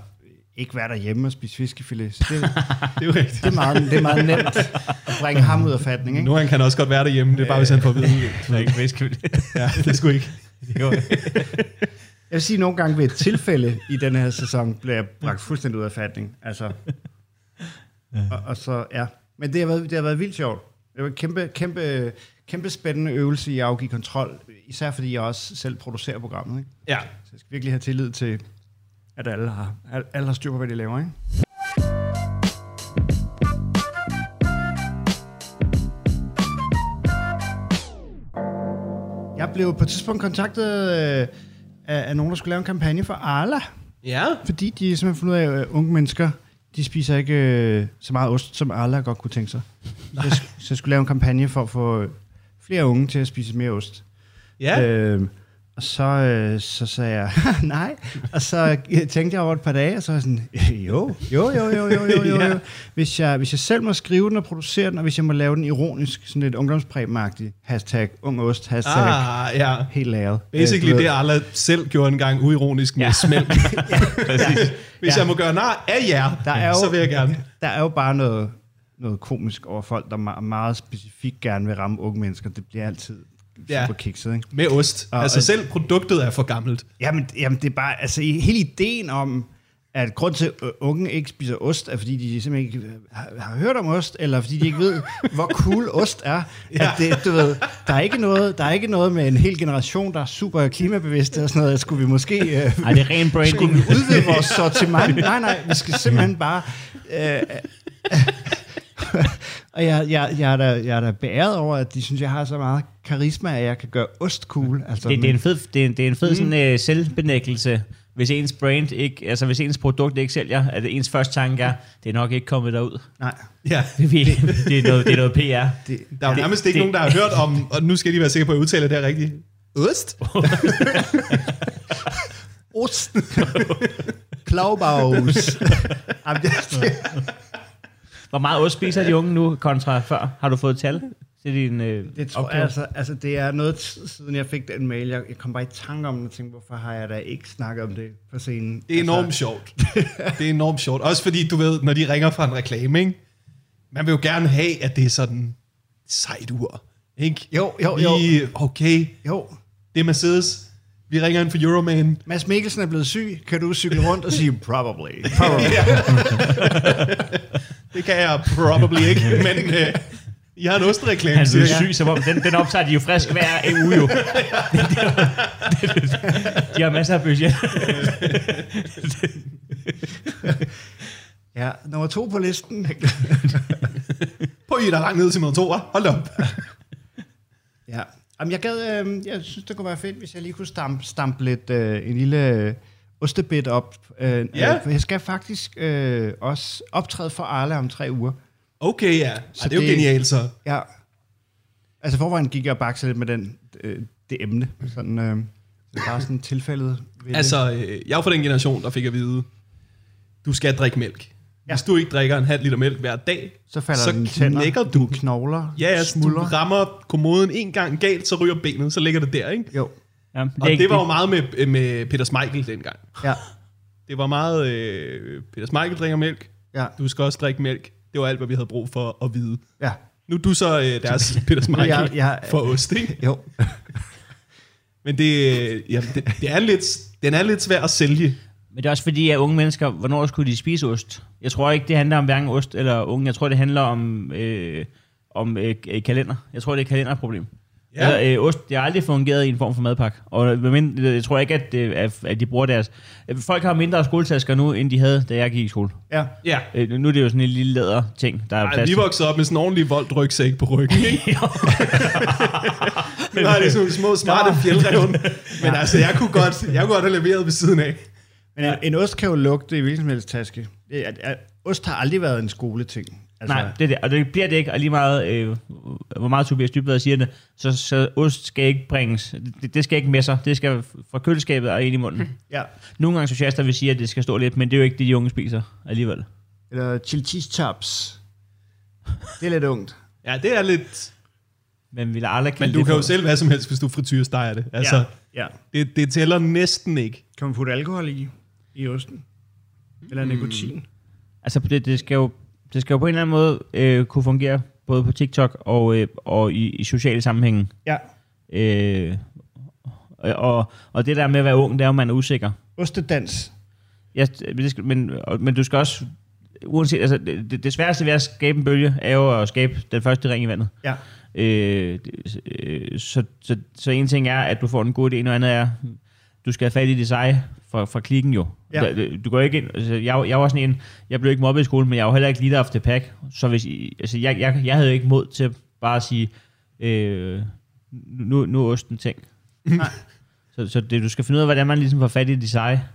ikke være derhjemme og spise fiskefilet. Så det, Det er jo rigtigt. det, er meget, det er meget nemt at bringe ham ud af fatning. Ikke? Nu han kan også godt være derhjemme, det er bare, hvis han får at vide. Det er ikke væsentligt. Ja, det skulle ikke. Jeg vil sige, at nogle gange ved et tilfælde i den her sæson, bliver jeg bragt fuldstændig ud af fatning. Altså, og, og så, ja. Men det har, været, det har været vildt sjovt. Det var en kæmpe, kæmpe, kæmpe spændende øvelse i at afgive kontrol, især fordi jeg også selv producerer programmet. Ikke? Ja. Så jeg skal virkelig have tillid til, at alle har, al- alle har styr på, hvad de laver. Ikke? Jeg blev på et tidspunkt kontaktet øh, af, af nogen, der skulle lave en kampagne for Arla. Ja. Fordi de simpelthen fundet ud af, at unge mennesker, de spiser ikke øh, så meget ost, som Arla godt kunne tænke sig. Så jeg, så jeg skulle lave en kampagne for at få flere unge til at spise mere ost. Ja. Øh, og så, øh, så sagde jeg, nej. Og så øh, tænkte jeg over et par dage, og så var jeg sådan, jo, jo, jo, jo, jo, jo, jo. Jo. Hvis, jeg, hvis jeg selv må skrive den og producere den, og hvis jeg må lave den ironisk, sådan lidt ungdomspræmagtigt, hashtag ung ost, hashtag ah. Ja. helt lavet. Basically Øh, det, Arla selv gjorde en gang uironisk med ja. Præcis. Hvis Ja. jeg må gøre nar af jer, Der er jo- så vil jeg gerne. Der er jo bare noget, noget komisk over folk, der me- meget specifikt gerne vil ramme unge mennesker. Det bliver altid Ja. super kikset, ikke? Med ost. Og- altså selv produktet er for gammelt. Jamen, jamen, det er bare, altså hele ideen om, at grund til, at øh, unge ikke spiser ost, er fordi de simpelthen ikke øh, har, har hørt om ost, eller fordi de ikke ved, hvor cool ost er. Ja. At det, du ved, der, er ikke noget, der er ikke noget med en hel generation, der er super klimabevidste og sådan noget. Skulle vi måske... Øh, Ej, det er ren skulle branding. vi udvide vores sortiment? Nej, nej, vi skal simpelthen bare... Øh, og jeg, jeg, jeg, er da, jeg er da beæret over, at de synes, jeg har så meget karisma, at jeg kan gøre ost cool. Altså, Det, det er en fed, det er en, det er en fed mm. sådan, uh, selvbenægtelse, hvis ens brand ikke, altså hvis ens produkt ikke sælger, at ens første tanke er, det er nok ikke kommet derud. Nej, Ja. Det, det, det, er, noget, det er noget PR. det, Der er jo nærmest ikke det- nogen, der har hørt om, og nu skal de være sikre på, at jeg udtaler det her rigtigt. Ost? Ost. Klaubaus. Jamen, det, det, Hvor meget ost spiser de unge nu kontra før? Har du fået tal til din øh, det tror jeg altså, altså, det er noget tid siden jeg fik den mail. Jeg, jeg kom bare i tanke om det og tænkte, hvorfor har jeg da ikke snakket om det på scenen? Det er enormt Altså, sjovt. Det er enormt sjovt. Også fordi, du ved, når de ringer fra en reklame, ikke? man vil jo gerne have, at det er sådan sejt ur. Ikke? Jo, jo, jo. Lige, okay, jo. det er Mercedes. Vi ringer ind for Euroman. Mads Mikkelsen er blevet syg. Kan du cykle rundt og sige, probably, probably. Det kan jeg probably ikke, men øh, I har en ostreklame. Han er jeg. syg, som om den, den optager de jo frisk hver en uge jo. de har masser af budget. Ja, nummer to på listen. På I er der langt ned til nummer to, hva'? Hold op. ja. Jamen, jeg, gad, øh, jeg synes, det kunne være fedt, hvis jeg lige kunne stampe, stampe lidt øh, en lille øh, ostebit op. Øh, Ja. øh, jeg skal faktisk øh, også optræde for Arla om tre uger. Okay, ja. Så Ej, det er jo genialt, så. Ja. Altså forvejen gik jeg og bakse lidt med den, øh, det emne. Sådan, øh, det bare sådan tilfældet. Ved. Altså, øh, jeg er fra den generation, der fik at vide, du skal drikke mælk. Ja. Hvis du ikke drikker en halv liter mælk hver dag, så falder så tænder, knækker du. dine knogler, ja, altså, du rammer kommoden en gang galt, så ryger benet, så ligger det der, ikke? Jo, Ja, det, Og det var jo meget med, med Peter Smeichel dengang. ja, Det var meget, øh, Peter Smeichel drikker mælk, ja, du skal også drikke mælk. Det var alt, hvad vi havde brug for at vide. ja. Nu er du så øh, deres Peter Smeichel Jeg- jeg- for ost, ikke? Jo. Men det, øh, ja, det, det er lidt, den er lidt svær at sælge. Men det er også fordi, at unge mennesker, hvornår skulle de spise ost? Jeg tror ikke, det handler om hverken ost eller unge. Jeg tror, det handler om, øh, om øh, kalender. Jeg tror, det er et kalenderproblem. Ja. Altså, øh, ost, det har aldrig fungeret i en form for madpakke. Og men, jeg tror ikke, at, det er- at de bruger deres... Folk har mindre skoletasker nu, end de havde, da jeg gik i skole. Ja. Ja. Øh, nu er det jo sådan en lille læder ting, der er Ej, plads vi voksede op med sådan en ordentlig voldt rygsæk på ryggen, ikke? Nu har det sådan små, smarte fjeldrevn. Men altså, jeg kunne, godt, jeg kunne godt have leveret ved siden af. Men en, en ost kan jo lugte i hvilken som helst taske. Det ost har aldrig været en skoleting. Altså, Nej, det er det. Og det bliver det ikke, og lige meget, øh, hvor meget Tobias Dybvad siger det, så, så ost skal ikke bringes, det, det skal ikke med sig, det skal fra køleskabet og ind i munden. Ja. Nogle gange socialister vil sige, at det skal stå lidt, men det er jo ikke det, de unge spiser alligevel. Eller chili cheese chops. Det er lidt ungt. Ja, det er lidt... Men vi lader aldrig Men du det kan jo selv hvad som helst, hvis du frityresteger det. Altså, ja. ja. det, det tæller næsten ikke. Kan man putte alkohol i, i osten? Eller nikotin? Altså, det, det, skal jo, det skal jo på en eller anden måde øh, kunne fungere, både på TikTok og, øh, og i, i sociale sammenhænge. Ja. Øh, og, og det der med at være ung, det er jo, man er usikker. Ostedans. Ja, det skal, men, men du skal også, uanset, altså, det, det- sværeste ved at skabe en bølge, er jo at skabe den første ring i vandet. Ja. Øh, øh, så, så, så en ting er, at du får en god idé, noget andet er, du skal have fat i det seje fra, fra klikken jo. Ja. Du, du går ikke ind, altså, jeg, jeg var sådan en, jeg blev ikke mobbet i skolen, men jeg var heller ikke leader of the pack, så hvis, altså, jeg, jeg, jeg havde ikke mod til bare at sige, øh, nu, nu er osten ting. Nej. Så, så det, du skal finde ud af, hvordan man ligesom får fat i det seje.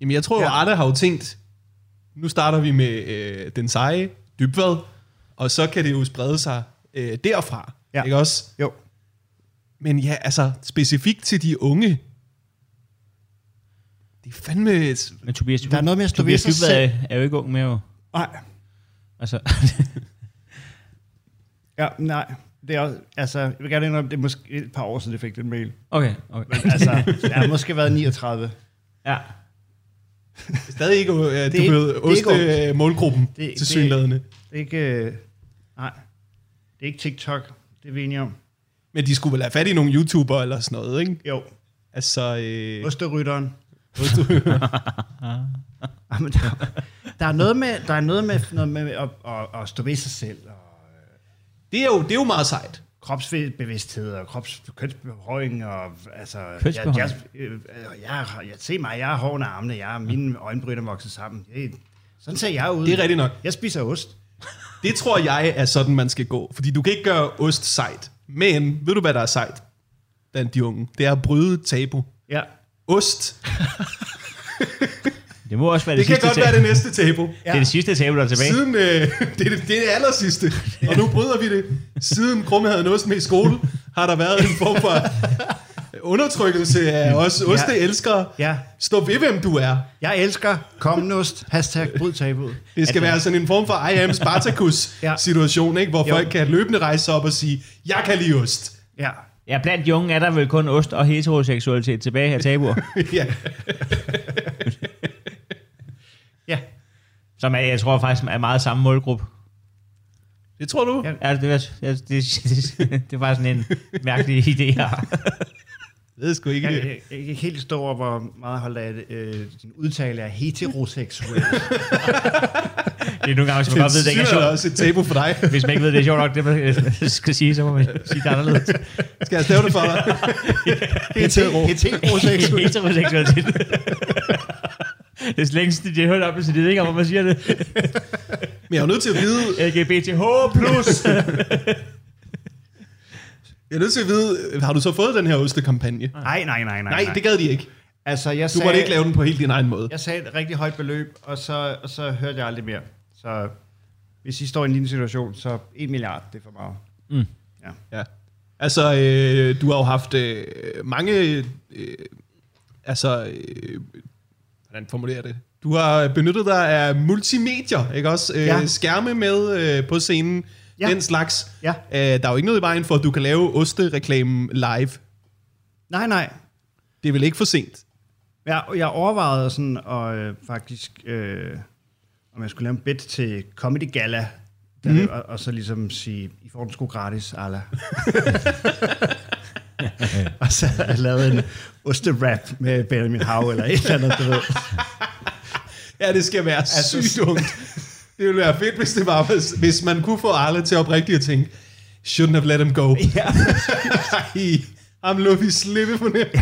Jamen, jeg tror jo, Ja. Arne har jo tænkt, nu starter vi med øh, den seje dybvad, og så kan det jo sprede sig øh, derfra. Ja. Ikke også? Jo. Men ja, altså, specifikt til de unge, det er fandme... et- Men Tobias, Der er noget med at stå ved Tobias sig selv. er, jo ikke ung mere jo. Nej. Altså, Ja, nej. Det er også, altså, jeg vil gerne indrømme, det er måske et par år siden, jeg fik den mail. okay, okay. Men altså, jeg har måske været 39. Ja. Stadig ikke, øh, du er ikke- ved, det er ikke oste øh, målgruppen Det- til det- synlædende. Det er ikke... øh, Nej. Det er ikke TikTok. Det er vi enige om. Men de skulle vel have fat i nogle YouTubere eller sådan noget, ikke? Jo. Altså, øh, Osterytteren. Jamen, der, der, er noget med, der er noget med, noget med at, at, at stå ved sig selv, og det, er jo, det er jo meget sejt. kropsbevidsthed, og kropskønsbehøjning, og altså... Kønsbehøjning? Jeg, jeg, øh, jeg, jeg, jeg, se mig, jeg har hår under armene, jeg, mine øjenbryn er vokset sammen. Det, sådan ser jeg ud. Det er rigtigt nok. Jeg spiser ost. Det tror jeg er sådan, man skal gå. Fordi du kan ikke gøre ost sejt. Men ved du, hvad der er sejt blandt de unge? Det er at bryde tabu. Ja. Ost. Det må også være Det det, kan sidste godt tabu. være det næste tabu. Det er det sidste tabu, der er tilbage. Siden, øh, det, er det, det er det aller sidste. Og nu bryder vi det. Siden Krumme havde en ost med i skole, har der været en form for undertrykkelse af os osteelskere. Ja. Stå ved, hvem du er. Jeg elsker kommende ost. Hashtag bryd tabuet. Det skal være sådan en form for I am Spartacus Ja. situation, ikke? hvor Jo. folk kan løbende rejse sig op og sige, jeg kan lide ost. Ja. Ja, blandt de unge er der vel kun ost og heteroseksualitet tilbage af tabuer. ja. Ja. som er, jeg tror faktisk er meget samme målgruppe. Det tror du? Ja. Ja, det, er, det, det, det, det var sådan en mærkelig idé her. Det ved jeg sgu ikke. Jeg, det. jeg, jeg kan ikke helt stå over, hvor meget holdt af øh, din udtale af heteroseksuel. Det er nogle gange, hvis man godt ved, det ikke er er sjovt. også et tabu for dig. Hvis man ikke ved, det er sjovt nok, det man skal sige, så må man sige det anderledes. Skal jeg stave det for dig? Hetero. Heteroseksuel. Heteroseksualitet. Det er længst, de har hørt det, så de ved ikke, om, hvor man siger det. Men jeg er jo nødt til at vide, LGBTH+. jeg er nødt til at vide, har du så fået den her ostekampagne? Nej, nej, nej, nej. Nej, det gad de ikke. Altså, jeg Du sagde, måtte ikke lave den på helt din egen måde. Jeg sagde et rigtig højt beløb, og så, og så hørte jeg aldrig mere. Så hvis I står i en lignende situation, så 1 milliard, det er for meget. Ja. Altså, øh, du har jo haft øh, mange... Øh, altså, øh, hvordan formulerer jeg det? Du har benyttet dig af multimedier, ikke også? Øh, Ja. Skærme med øh, på scenen, Ja. den slags. Ja. Øh, der er jo ikke noget i vejen for, at du kan lave ostereklamen live. Nej, nej. Det er vel ikke for sent? Jeg, jeg overvejede sådan, og øh, faktisk, øh, om jeg skulle lave en bid til Comedy Gala, der, mm. og, og, så ligesom sige, I får den sgu gratis, alla. og så har jeg lavet en osterap med Benjamin Hav, eller et eller andet, du ved. Ja, det skal være Altså, sygt ungt. Det ville være fedt, hvis det var, hvis, hvis man kunne få Arle til oprigtigt at tænke, Shouldn't have let him go. Ja. Ej, ham lå vi slippe for nemt. ja.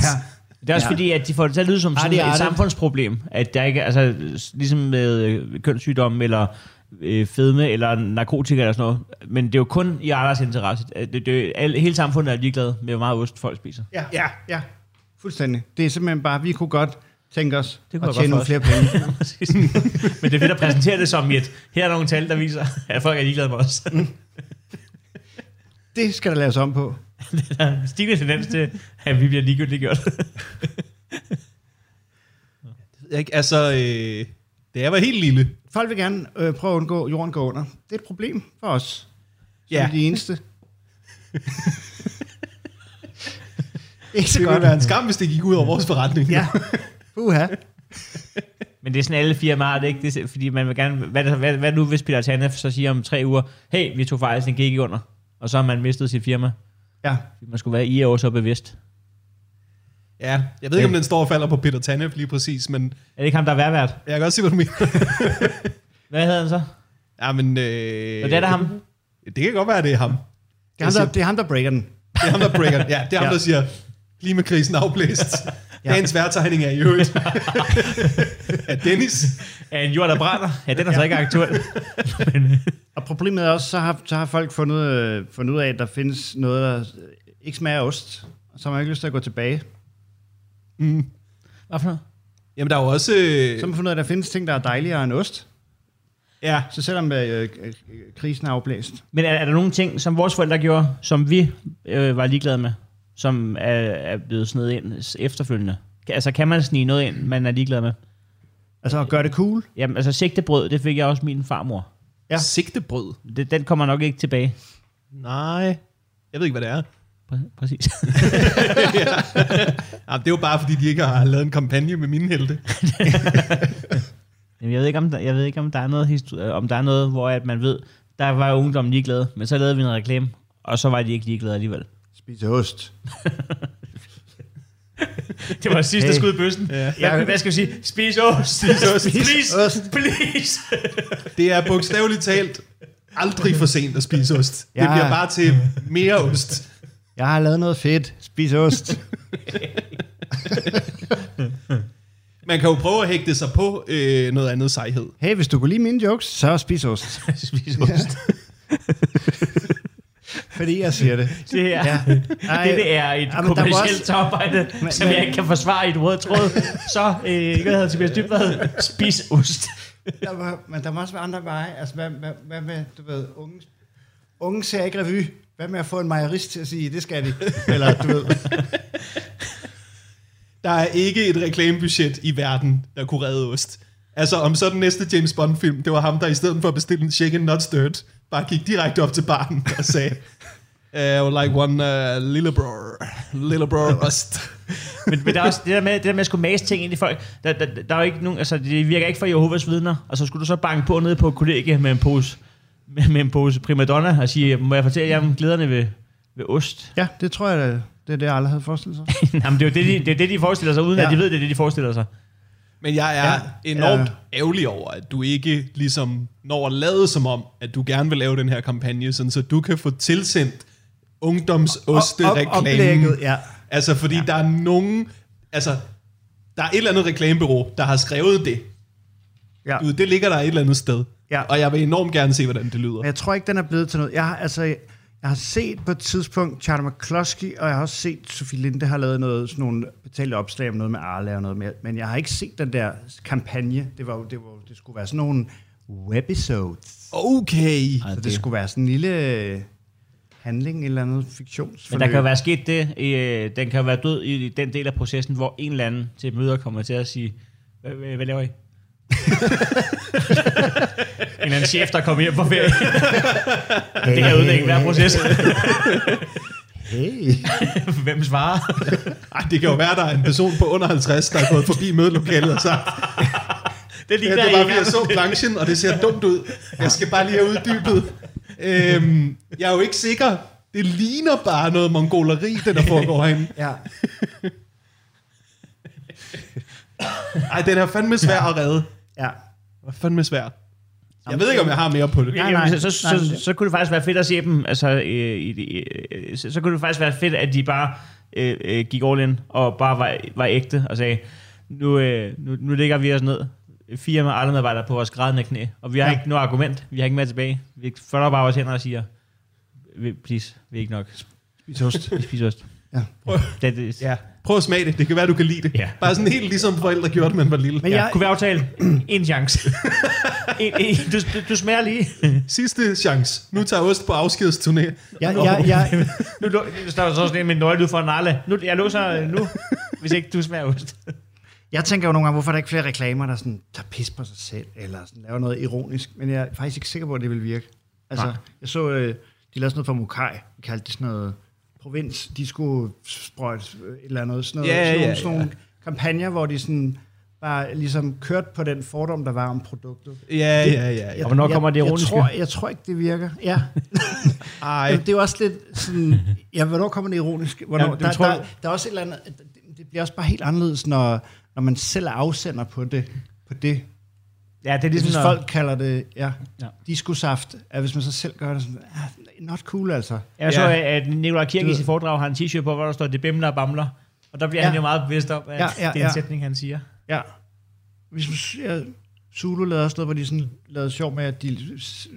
Det er også Ja. fordi, at de får det til at lyde som sådan Arti, et samfundsproblem. At der ikke er, altså ligesom med øh, kønssygdom eller øh, fedme eller narkotika eller sådan noget. Men det er jo kun i andres interesse. Det, det, det, alle, hele samfundet er ligeglade med, hvor meget ost folk spiser. Ja, ja, ja. Fuldstændig. Det er simpelthen bare, vi kunne godt tænke os Det kunne at jeg tjene nogle flere penge. Præcis. Men det er fedt at præsentere det som et, her er nogle tal, der viser, at folk er ligeglade med os. Det skal der laves om på. Der er stigende tendens til, at vi bliver ligegyldigt gjort. Ikke? Altså, øh, da jeg var helt lille, Folk vil gerne øh, prøve at undgå, at jorden går under. Det er et problem for os. Som Ja. de eneste. Ikke så det ville godt. være en skam, hvis det gik ud over vores forretning. Ja. Uha. Men det er sådan alle firmaer, har det ikke? Det er, fordi man vil gerne... Hvad, hvad, hvad nu, hvis Peter Tanef så siger om tre uger, hey, vi tog fejl, den gik ikke under. Og så har man mistet sit firma. Ja. Man skulle være i år så bevidst. ja. Jeg ved ikke, om den står og falder på Peter Tanef lige præcis, men Er det ikke ham, der er værvært? jeg kan godt se, hvad du mener. Hvad hedder han så? ja, men... Øh, Og det er der ham. Det kan godt være, det er ham. Det er, ham, der, det er ham, der breaker den. Det er ham, der breaker den. Ja, det er ham, Ja. der siger, klimakrisen afblæst. Ja. Dagens værtegning er i øvrigt. ja, Dennis. Er en jord, der brænder? Ja, den er så ikke aktuel. Men, øh, Og problemet er også, så har, så har folk fundet, øh, fundet ud af, at der findes noget, der ikke smager af ost. Og så har man ikke lyst til at gå tilbage. Mm. hvad for noget? Jamen, der er jo også... Øh, Så har man fundet ud af, at der findes ting, der er dejligere end ost. ja, Så selvom øh, øh, krisen er afblæst. Men er, er der nogle ting, som vores forældre gjorde, som vi øh, var ligeglade med, som er, er blevet snedet ind efterfølgende? Altså, kan man snige noget ind, man er ligeglad med? Altså at gøre det cool. Jamen, altså sigtebrød, det fik jeg også min farmor. Ja. sigtebrød. Det, den kommer nok ikke tilbage. Nej. Jeg ved ikke, hvad det er. Præ- Præcis. Ja, det er jo bare, fordi de ikke har lavet en kampagne med mine helte. Jamen, jeg ved ikke, om der, jeg ved ikke, om der er noget, histo- øh, om der er noget hvor at man ved, der var ungdommen ligeglade, men så lavede vi en reklame, og så var de ikke ligeglade alligevel. Spise ost. Det var sidste Hey. skud i bøssen. Ja. Hvad, hvad skal vi sige? Spis ost. Spis ost. Please. ost. Please. Det er bogstaveligt talt aldrig for sent at spise ost. Det Ja. bliver bare til mere ost. Jeg har lavet noget fedt. Spis ost. Man kan jo prøve at hægte sig på øh, noget andet sejhed. Hey, hvis du kunne lide mine jokes, så spis ost. Spis ost. Fordi jeg siger det. Det her, Ja. Ej, det, det er et Ja, kommersielt Men- som men- jeg ikke kan forsvare i et rød tråd. Så, øh, hvad hedder Tobias Dybvad? Spis ost. Der var, men der må også være andre veje. Altså, hvad, hvad, hvad med, du ved, unge, unge ser ikke revy. Hvad med at få en mejerist til at sige, det skal de? Eller, du ved. Der er ikke et reklamebudget i verden, der kunne redde ost. Altså, om så den næste James Bond-film, det var ham, der i stedet for at bestille en chicken not stirred, bare gik direkte op til baren og sagde, uh, like one uh, lille bror, lille bror ost. Men, men der er også det der med, det der med at skulle mase ting ind i folk. Der, der, der er jo ikke nogen, altså det virker ikke for Jehovas vidner. Og så skulle du så banke på nede på kollegie med en pose, med, med en pose primadonna og sige, må jeg fortælle jer om glæderne ved, ved ost? Ja, det tror jeg, det, det er det, jeg aldrig havde forestillet sig. Jamen, det er jo det, de, det, er det, de forestiller sig, uden. Ja. at de ved, det er det, de forestiller sig. Men jeg er Ja, enormt ja. ærgerlig over, at du ikke ligesom når at lade som om, at du gerne vil lave den her kampagne, sådan så du kan få tilsendt ungdomsoste-reklamen. Oplægget, ja. Altså, fordi ja. der er nogen... Altså, der er et eller andet reklamebureau, der har skrevet det. ja. Du, det ligger der et eller andet sted. Ja. Og jeg vil enormt gerne se, hvordan det lyder. Jeg tror ikke, den er blevet til noget. Jeg har, altså, jeg har set på et tidspunkt Charlie McCloskey, og jeg har også set, Sofie Linde har lavet noget, sådan nogle betalte opslag om noget med Arla og noget mere. Men jeg har ikke set den der kampagne. Det, var, jo- det, var, det skulle være sådan nogle webisodes. Okay. Så det skulle være sådan en lille øh, handling, et eller andet fiktionsforløb. Men der kan jo være sket det, øh, den kan jo være død i den del af processen, hvor en eller anden til møder kommer til at sige, hvad laver I? anden chef, der kommer hjem på ferie. det kan ødelægge hver proces. Hey. Hvem svarer? Ej, det kan jo være, der er en person på under 50, der er gået forbi mødelokalet og sagt, Det ja, ligner det var, en fordi jeg så planchen, og det ser dumt ud. Jeg skal bare lige have uddybet. Øhm, jeg er jo ikke sikker. Det ligner bare noget mongoleri, det der foregår herinde. Ja. Ej, den er fandme svær at redde. ja. Den er fandme svær. Jeg ved ikke, om jeg har mere på det. Nej, nej. så, så, Nej, så, men- så, kunne det faktisk være fedt at se dem, altså, øh, i, øh, så, så kunne det faktisk være fedt, at de bare øh, øh, gik all in, og bare var, var ægte, og sagde, nu, øh, nu, nu ligger vi os ned, fire med alle medarbejdere på vores grædende knæ, og vi har Ja. ikke noget argument, vi har ikke mere tilbage. Vi folder bare vores hænder og siger, "Vi- please, vi er ikke nok. Spis ost. Vi spiser ost. Ja. Det, det, Ja. Prøv at smage det. Det kan være, du kan lide det. Ja. Bare sådan helt ligesom forældre gjorde det, man var lille. Men ja, jeg, kunne vi aftale en chance? en, en, du, du, smager lige. Sidste chance. Nu tager Ost på afskedsturné. jeg, jeg, jeg, Nu står der så sådan en med en nøgle ud for Narle. Nu, jeg låser nu, hvis ikke du smager ost. jeg tænker jo nogle gange, hvorfor er der ikke flere reklamer, der sådan, tager pis på sig selv, eller sådan, laver noget ironisk, men jeg er faktisk ikke sikker på, at det vil virke. Altså, Nej. jeg så, øh, de lavede sådan noget for Mukai, de kaldte det sådan noget provins, de skulle sprøjte øh, et eller andet, sådan, noget, Ja, sådan, ja, nogle, sådan nogle kampagner, hvor de sådan bare ligesom kørte på den fordom, der var om produktet. Ja, ja, ja. ja. Og hvornår kommer det jeg, ironiske? jeg tror, jeg tror ikke, det virker. Ja. Ej. Jamen, det er jo også lidt sådan... Ja, hvornår kommer det ironiske? Hvornår, Ja, ja, det der, tror der, jeg- der er også et eller andet... Det, det bliver også bare helt anderledes, når, når man selv er afsender på det. På det. Ja, det er Ligesom hvis folk kalder det ja, Ja. discosaft, at hvis man så selv gør det sådan, ah, not cool altså. jeg så, Ja. at Nicolai Kirk i sit foredrag har en t-shirt på, hvor der står, det bimler og bamler. Og der bliver ja. Han jo meget bevidst om, at ja, Ja, det er en ja. sætning, han siger. Ja. Hvis man ser, Zulu lavede også noget, hvor de sådan lavede sjov med, at de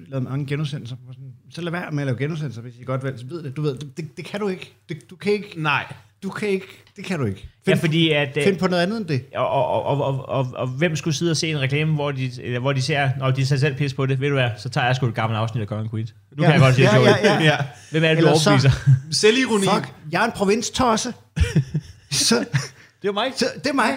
lavede mange genudsendelser. På sådan, så lad være med at lave genudsendelser, hvis I godt ved, ved det. Du ved, det, det, det kan du ikke. Det, du kan ikke. Nej. Du kan ikke. Det kan du ikke. Ja, Find, fordi at... øh, find på noget andet end det. Og, og, og, og, og, og, hvem skulle sidde og se en reklame, hvor de, eller hvor de ser, når de tager selv pis på det, ved du hvad, så tager jeg sgu et gammelt afsnit af Congen Queens. Nu kan jeg godt det ja, ja, ja. Ja. Hvem er det, du Eller så- overbeviser? Selvironi. Fuck, jeg er en provinstosse. så, Det er mig. så, det er mig.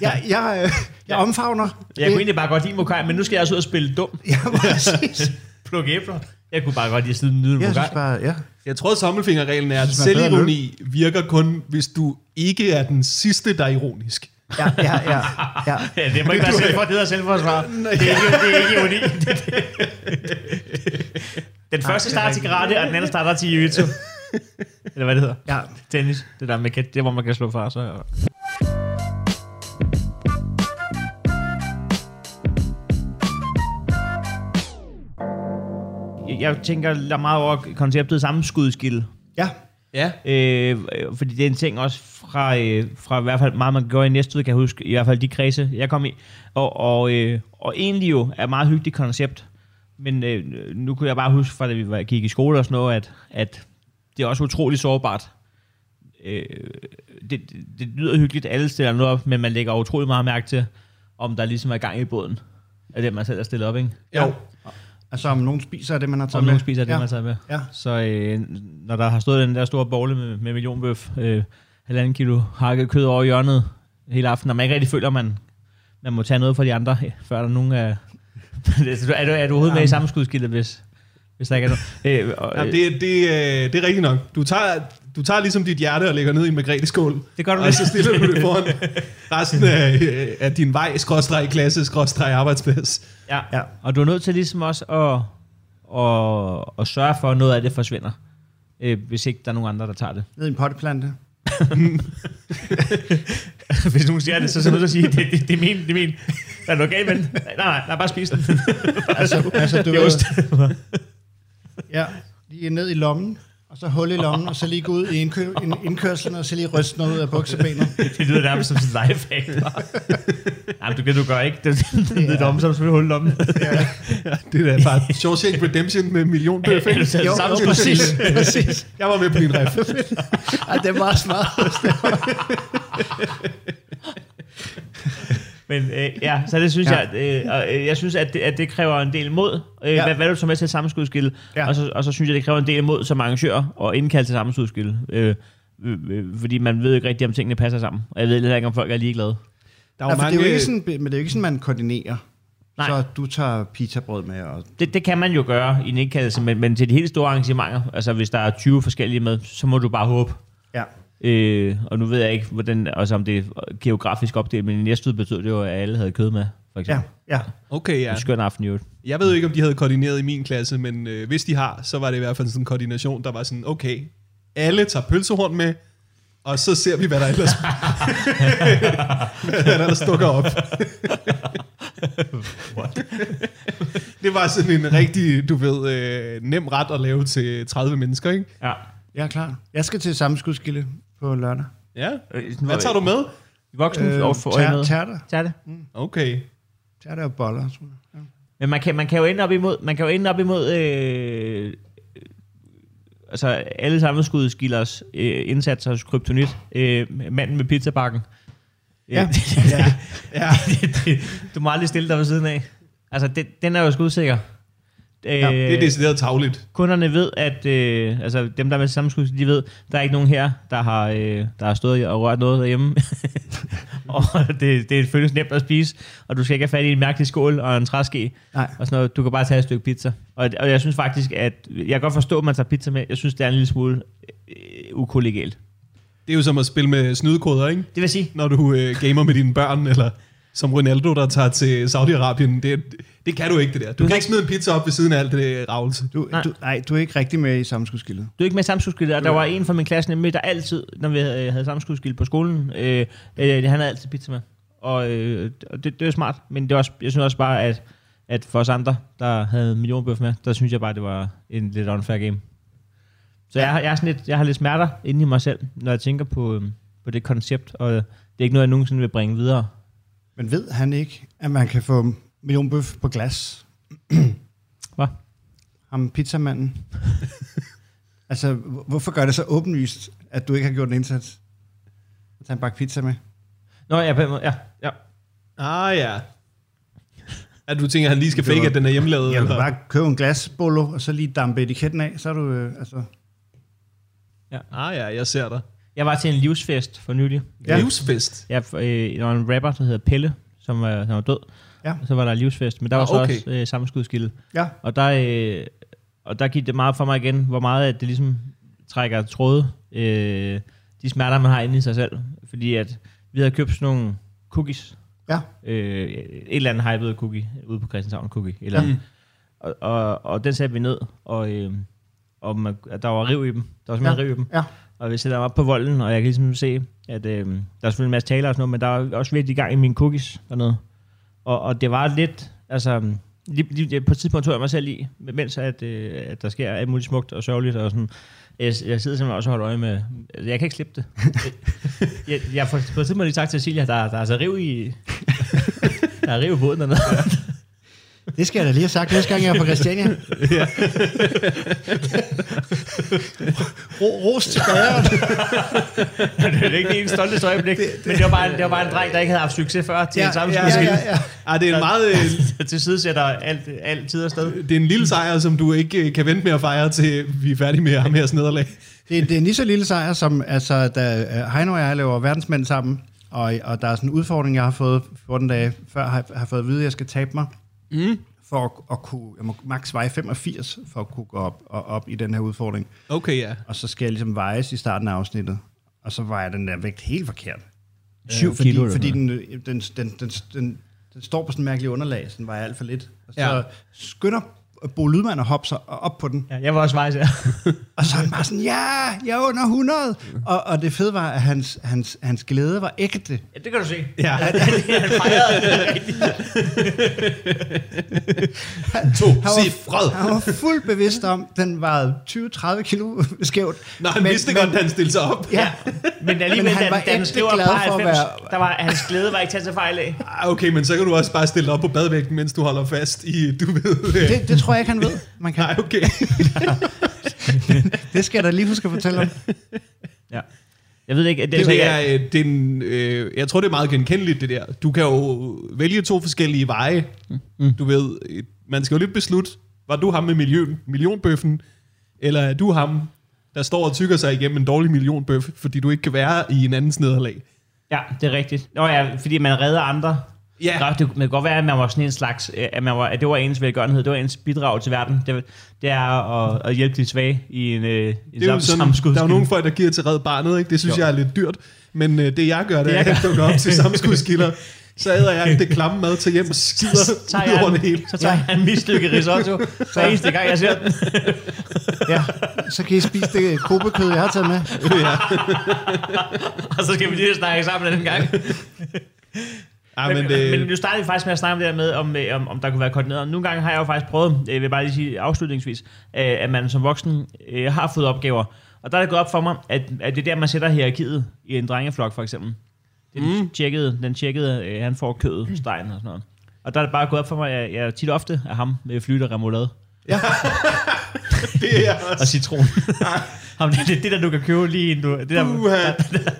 Jeg, jeg, øh, jeg omfavner. Jeg kunne egentlig bare godt lide Mokai, men nu skal jeg også ud og spille dum. Ja, præcis. Plukke æbler. Jeg kunne bare godt lide at sidde og nyde Jeg Mokai. synes bare, ja. Jeg tror, at tommelfingerreglen er, at selvironi virker kun, hvis du ikke er den sidste, der er ironisk. Ja, ja, ja. ja. Ja, det må ikke være selv for, det hedder selvforsvar. Det er ikke, det er ikke ironi. Det- det- Den første starter til karate, og den anden starter til jiu-jitsu. Eller hvad det hedder. ja. Tennis. Det der med, det hvor man kan slå fra. Så. Jeg- Jeg tænker der meget over konceptet sammenskudskild. Ja, Ja. Øh, fordi det er en ting også fra, øh, fra i hvert fald meget, man gør i næste kan jeg huske, i hvert fald de kredse, jeg kom i. Og, og, øh, og egentlig jo er et meget hyggeligt koncept. Men øh, nu kunne jeg bare huske, fra da vi var, gik i skole og sådan noget, at, at det er også utroligt sårbart. Øh, det, det, det lyder hyggeligt, alle stiller noget op, men man lægger utrolig meget mærke til, om der ligesom er gang i båden. Af det, man selv har stillet op, ikke? Jo. Altså om nogen spiser af det, man har taget Om med. nogen spiser det, ja. man tager med. Ja. Så øh, når der har stået den der store bolle med, med millionbøf, øh, halvanden kilo hakket kød over hjørnet hele aftenen, og man ikke rigtig føler, at man, man må tage noget fra de andre, før der er nogen af... er, du, er du overhovedet med i sammenskudskildet, hvis, hvis der ikke er noget? Øh, og, Ja, øh, det, det, øh, det er rigtigt nok. Du tager, du tager ligesom dit hjerte og lægger ned i en Margrethe-skål. Det gør du Og så stiller du det foran resten af, øh, af din vej, skråstreg klasse, skråstreg arbejdsplads. Ja. Ja. Og du er nødt til ligesom også at, at, at sørge for, at noget af det forsvinder. Øh, hvis ikke der er nogen andre, der tager det. Ned i en potteplante. hvis nogen siger det, så er jeg nødt til at sige, det, det, det er min, det er min. Er galt med den? Nej, nej, nej, bare spis den. Altså, altså du Det er ost. ja, lige ned i lommen, og så hul i lommen, og så lige gå ud i indkø, ind, indkørslen, og så lige ryste noget ud af buksebenet. Det lyder nærmest som sådan en lifehack. Nej, men du kan du gør ikke. Det, det, det er dumt, som hullet om den. Ja, det er da bare Shawshank Redemption med millionbøf. Ikke? taget Jo, jo, præcis, præcis. Jeg var med på din ref. Ej, det meget smart. Men øh, ja, så det synes Ja. ja. jeg, øh, og, øh, jeg synes, at det, at det kræver en del mod. Øh, Ja. ja. hvad, hvad er du så med til sammenskudskilde? Ja. Ja. Og, så, og så synes jeg, det kræver en del mod som arrangør at indkalde til sammenskudskilde. Øh, øh, øh, fordi man ved ikke rigtig, om tingene passer sammen. Og jeg ved heller ikke, om folk er ligeglade. Der Ja, var for det er mange... jo ikke sådan, men det er jo ikke sådan, man koordinerer. Nej. Så du tager pizzabrød med, og Det, det kan man jo gøre i en indkaldelse, men, men til de helt store arrangementer, altså hvis der er 20 forskellige med, så må du bare håbe. ja. Øh, og nu ved jeg ikke, hvordan, altså om det er geografisk opdelt, men i næste betød det jo, at alle havde kød med, for Ja, eksempel. ja. Okay, Ja. ja. En skøn aften øvrigt. Jeg ved jo ikke, om de havde koordineret i min klasse, men øh, hvis de har, så var det i hvert fald sådan en koordination, der var sådan, okay, alle tager pølsehorn med, og så ser vi, hvad der ellers, hvad der ellers dukker op. Det var sådan en rigtig, du ved, øh, nem ret at lave til 30 mennesker, ikke? Ja. Jeg er klar. Jeg skal til sammenskudskilde på lørdag. Ja. Hvad tager du med? Voksen øh, og for med. Tærter. Tag det. Okay. Tærter og boller. tror jeg. Ja. Men man kan, man kan jo ende op imod, man kan jo ende op imod øh, øh, altså alle sammenskudskilders øh, indsatser hos Kryptonit. Øh, manden med pizzabakken. Ja. Øh, ja. Ja. det, du må aldrig stille dig ved siden af. Altså, det, den er jo skudsikker. Øh, Det er decideret tavligt. kunderne ved, at øh, altså dem, der er med sammenskud, de ved, der er ikke nogen her, der har, øh, der har stået og rørt noget derhjemme. og det, det føles nemt at spise, og du skal ikke have fat i en mærkelig skål og en træske. Nej. Og sådan noget. Du kan bare tage et stykke pizza. Og, og jeg synes faktisk, at jeg kan godt forstå, at man tager pizza med. Jeg synes, det er en lille smule øh, ukollegialt. Det er jo som at spille med snydekoder, ikke? Det vil sige, Når du øh, gamer med dine børn, eller som Ronaldo, der tager til Saudi-Arabien. Det, det kan du ikke, det der. Du kan ikke smide en pizza op ved siden af alt det ravelse. Du, Nej. du, nej, du er ikke rigtig med i sammenskudskildet. du er ikke med samskudskilde, og der var en fra min klasse nemlig, der altid, når vi havde, havde samskudskilde på skolen, øh, øh, han havde altid pizza med. Og, øh, og det, det er smart, men det er også, jeg synes også bare, at, at for os andre, der havde millionbøf med, der synes jeg bare, det var en lidt unfair game. Så jeg, jeg, er sådan lidt, jeg har lidt smerter inde i mig selv, når jeg tænker på, øh, på det koncept, og det er ikke noget, jeg nogensinde vil bringe videre. Men ved han ikke, at man kan få millionbøf på glas? Hvad? Ham pizzamanden. altså, hvor- hvorfor gør det så åbenlyst, at du ikke har gjort en indsats? At tage en bakke pizza med? Nå, ja, på den måde, ja, ja. Ah ja. At du tænker, at han lige skal fake, at den er hjemmelavet? Jeg eller? bare købe en glasbolo, og så lige dampe etiketten af, så er du, øh, altså... Ah ja, jeg ser dig. Jeg var til en livsfest for nylig. Ja. Ja. Livsfest. Ja, for, øh, der var en rapper, der hedder Pelle, som var, som var død. Ja. Og så var der livsfest, men der var Ah, så okay. også øh, sammenskudskilde. Ja, Og der, øh, og der gik det meget for mig igen, hvor meget at det ligesom trækker tråde, øh, de smerter, man har inde i sig selv. Fordi at vi havde købt sådan nogle cookies, ja. øh, et eller andet hyped cookie, ude på Christianshavn cookie. Eller, Mm. og, og, og, den satte vi ned, og, øh, og man, der var riv i dem. Der var simpelthen Ja. riv i dem. Ja. Og vi sætter mig op på volden, og jeg kan ligesom se, at øh, der er selvfølgelig en masse taler og sådan noget, men der er også virkelig i gang i mine cookies dernede. Og, og det var lidt, altså, lige, lige, på et tidspunkt tog jeg mig selv i, mens at, øh, at der sker alt muligt smukt og sørgeligt, og sådan, jeg, jeg sidder simpelthen også og holder øje med, jeg kan ikke slippe det. jeg, jeg får på et tidspunkt lige sagt til Silja, der, der er altså riv i, der er riv i båden dernede. Det skal jeg da lige have sagt næste gang, jeg er på Christiania. Ro, ros til bageren. det er ikke det stolteste øjeblik, men det var, bare en, det var bare en dreng, der ikke havde haft succes før til ja, en ja, ja, sammenskudskilde. ja, ja. Ah, det er en meget... øh, til side sætter alt, alt tid afsted. Det er en lille sejr, som du ikke øh, kan vente med at fejre, til vi er færdige med ham her nederlag. Det, det er en lige så lille sejr, som altså, da øh, Heino og jeg laver verdensmænd sammen, og, og der er sådan en udfordring, jeg har fået 14 dage før, har, har fået at vide, at jeg skal tabe mig, Mm. for at, at kunne, jeg må max veje 85, for at kunne gå op, og op i den her udfordring. Okay, ja. Og så skal jeg ligesom vejes i starten af afsnittet, og så vejer den der vægt helt forkert. Syv Øh, fordi, kilo eller Fordi sådan den, øh, den, den, den, den, den står på sådan en mærkelig underlag, så den vejer alt for lidt. Og så ja. skynder Bo Lydman at hoppe sig op på den, Ja, jeg var også vejs, ja. og så er han bare sådan, ja, jeg er under 100. Og, og det fede var, at hans, hans, hans glæde var ægte. ja. det kan du se. Ja. Han fejrede rigtigt. To Han var, cifret. han var fuldt bevidst om, at den var 20-30 kilo skævt. Nå, han Men- vidste men- godt, at han stillede sig op. Ja, Men alligevel, Men han da, var da han ægte glad for at 90, være- der var, hans glæde var ikke til fejl af. Ah, Okay, men så kan du også bare stille dig op på badvægten, mens du holder fast i, du ved... øh, det, det tror jeg ikke, han ved. Man kan, Nej, okay. det skal jeg da lige huske at fortælle om. Ja. Jeg ved ikke, det, Det, så det er, øh, det er en, øh, jeg tror, det er meget genkendeligt, det der. Du kan jo vælge to forskellige veje. Mm. Du ved, øh, man skal jo lidt beslutte, var du ham med million, millionbøffen, eller er du ham, der står og tykker sig igennem en dårlig millionbøf, fordi du ikke kan være i en andens nederlag. ja, det er rigtigt. Nå ja, fordi man redder andre. Ja. Nå, det kan godt være, at man var sådan en slags, øh, at, man var, at det var ens velgørenhed, det var ens bidrag til verden. Det, det er at, at hjælpe de svage i en, øh, en Det er jo sådan, der er jo nogle folk, der giver til red barnet, ikke? Det synes Jo. jeg er lidt dyrt. Men øh, det jeg gør, det, Det, er, jeg at jeg dukker op til samskudskilder. Så æder jeg det klamme mad til hjem og skider så tager ud over jeg, det hele. en, så tager jeg en mislykket risotto, så eneste gang jeg ser den. Ja, så kan I spise det kobekød, jeg har taget med. og så skal vi lige snakke sammen den gang. Ej, men, det- men nu startede vi faktisk med at snakke om det der med, om, øh, om, om der kunne være koordineret. Nogle gange har jeg jo faktisk prøvet, øh, jeg vil bare lige sige afslutningsvis, øh, at man som voksen har fået opgaver. Og der er det gået op for mig, at, at det er der, man sætter hierarkiet i en drengeflok for eksempel. Det den Mm. tjekkede, den tjekkede øh, han får kødet, stegen og sådan noget. Og der er det bare gået op for mig, at jeg tit ofte er ham med flyt og remoulade Det er og også... citron. Ham, det, det, det, der du kan købe lige du... Det, der, Uha.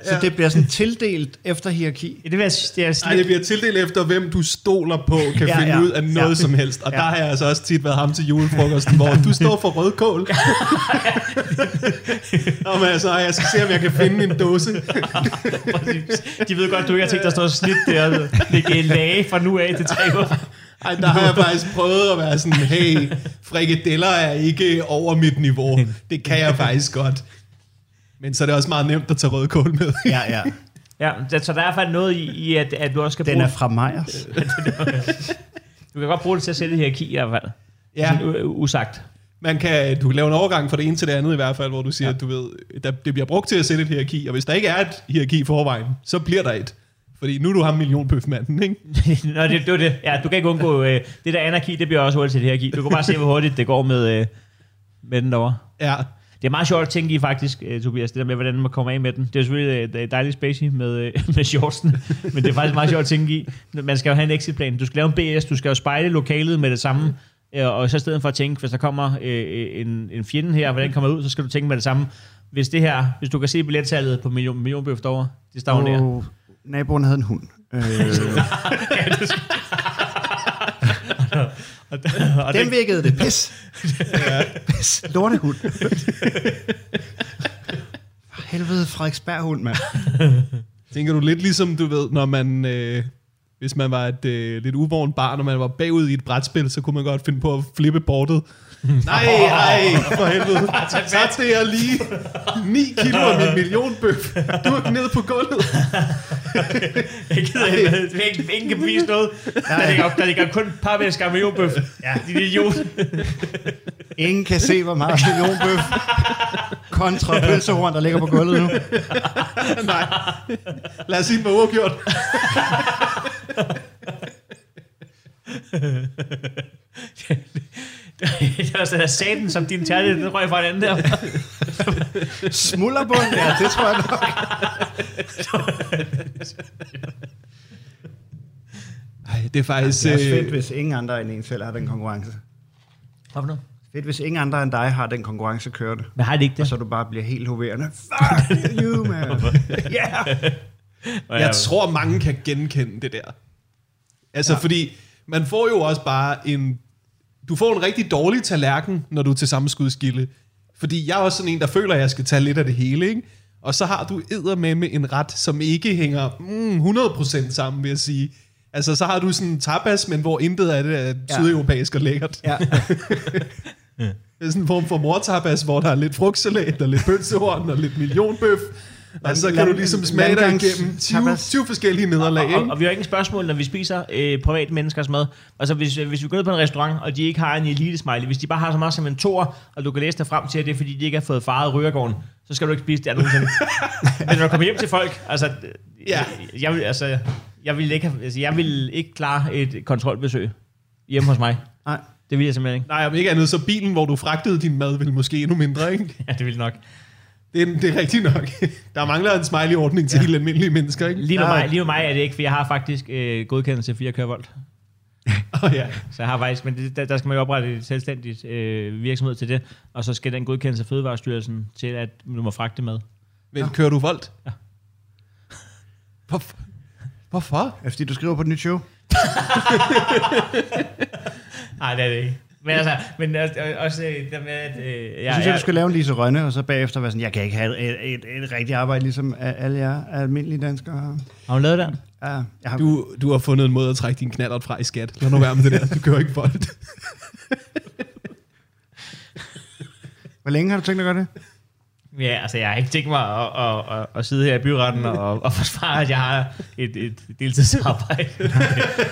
Så det bliver sådan tildelt efter hierarki. det, vil jeg, det er Ej, slet, det bliver tildelt efter, hvem du stoler på, kan Ja, ja, finde ja. ud af noget Ja. ja. som helst. Og Ja. ja. der har jeg altså også tit været ham til julefrokosten, hvor du står for rødkål. og man, så jeg skal se, om jeg kan finde en dåse. De ved godt, du ikke har tænkt dig at stå og snit der og lægge lage fra nu af til tre uger. Ej, der har jeg faktisk prøvet at være sådan, hey, frikadeller er ikke over mit niveau. Det kan jeg faktisk godt. Men så er det også meget nemt at tage rødkål med. Ja, ja. Ja, så der er i hvert fald noget i, i at, at du også skal Den bruge... er fra Meyers. Du kan godt bruge det til at sætte hierarki i hvert fald. Ja. Sådan, usagt. Man kan, du kan lave en overgang fra det ene til det andet i hvert fald, hvor du siger, ja. at du ved, der, det bliver brugt til at sætte et hierarki, og hvis der ikke er et hierarki i forvejen, så bliver der et. Fordi nu er du ham millionbøfmanden, ikke? Nå, det, det, var det. Ja, du kan ikke undgå... Øh, det der anarki, det bliver også hurtigt til hierarki. Du kan bare se, hvor hurtigt det går med, øh, med den derovre. Ja. Det er meget sjovt at tænke i faktisk, øh, Tobias, det der med, hvordan man kommer af med den. Det er selvfølgelig et dejligt spacey med, øh, med shortsen, men det er faktisk meget sjovt at tænke i. Man skal jo have en exitplan. Du skal lave en BS, du skal jo spejle lokalet med det samme, øh, og så i stedet for at tænke, hvis der kommer øh, en, en fjende her, hvordan kommer ud, så skal du tænke med det samme. Hvis det her, hvis du kan se billettallet på million, millionbøf derovre, det stagnerer. Og naboen havde en hund. Øh, Og, og den virkede det. Pis. Pis. Lortehund. For helvede, Frederiksberg hund, mand. Tænker du lidt ligesom, du ved, når man... Øh, hvis man var et øh, lidt uvårent barn, og man var bagud i et brætspil, så kunne man godt finde på at flippe bordet. Nej, nej, for helvede. Så til jeg lige 9 kilo af min millionbøf. Du er nede på gulvet. Jeg gider ikke, ingen, ingen kan bevise noget. Der ligger, der ligger kun et par væsker med millionbøf. Ja, din idiot. Ingen kan se, hvor meget millionbøf kontra pølsehorn, der ligger på gulvet nu. Nej. Lad os sige, var uafgjort. det var sådan satan som din tærte, den røg fra en anden der. Smulderbund, ja, det tror jeg nok. Ej, det er faktisk... Det er øh, fedt, hvis ingen andre end en selv har den konkurrence. Hvad for noget? Fedt, hvis ingen andre end dig har den konkurrence kørende. Men har det ikke Og det? så du bare bliver helt hoverende. Fuck you, man. Yeah. Jeg tror, mange kan genkende det der. Altså, ja. fordi man får jo også bare en... Du får en rigtig dårlig tallerken, når du er til sammenskudskilde. Fordi jeg er også sådan en, der føler, at jeg skal tage lidt af det hele, ikke? Og så har du med med en ret, som ikke hænger mm, 100% sammen, vil jeg sige. Altså, så har du sådan en tapas, men hvor intet af det er sydeuropæisk og lækkert. Ja. Det er sådan en form for mortapas, hvor der er lidt frugtsalat, og lidt pølsehorn, og lidt millionbøf. Og så kan du ligesom smage dig igennem 20, tapas. 20 forskellige nederlag, Og, og, ikke? og, vi har ingen spørgsmål, når vi spiser øh, private menneskers mad. Altså, hvis, hvis vi går ned på en restaurant, og de ikke har en elite smiley, hvis de bare har så meget som en tor, og du kan læse dig frem til, at det er, fordi de ikke har fået faret rygergården, så skal du ikke spise det nogensinde. Men når du kommer hjem til folk, altså, Ja. jeg, jeg, vil, altså, jeg vil ikke, have, altså, jeg vil ikke klare et kontrolbesøg hjemme hos mig. Nej. Det vil jeg simpelthen ikke. Nej, om ikke andet, så bilen, hvor du fragtede din mad, vil måske endnu mindre, ikke? Ja, det vil nok. Det er, det er rigtigt nok. Der mangler en smiley-ordning til ja. helt almindelige mennesker, ikke? Lige med, Ja. mig, lige med mig er det ikke, for jeg har faktisk øh, godkendelse, for jeg kører voldt. Oh, ja. Så jeg har faktisk, men det, der, der skal man jo oprette et selvstændigt øh, virksomhed til det, og så skal den godkendelse af Fødevarestyrelsen til, at du må fragte med. Men kører du voldt? Ja. Hvorfor? Hvorfor? Fordi, du skriver på et nyt show? Nej, det er det ikke. Men altså, men også, også øh, der med, at... Øh, jeg, Jeg synes, jeg, du skal lave en Lise Rønne, og så bagefter være sådan, jeg kan ikke have et, et, et, rigtigt arbejde, ligesom alle jer almindelige danskere har. Har hun lavet den? Ja, jeg har, Du, du har fundet en måde at trække din knallert fra i skat. Lad nu være med det der. Du kører ikke voldt. Hvor længe har du tænkt dig at gøre det? Ja, altså, jeg har ikke tænkt mig at, at, at, at sidde her i byretten og, og forsvare, at jeg har et, et deltidsarbejde.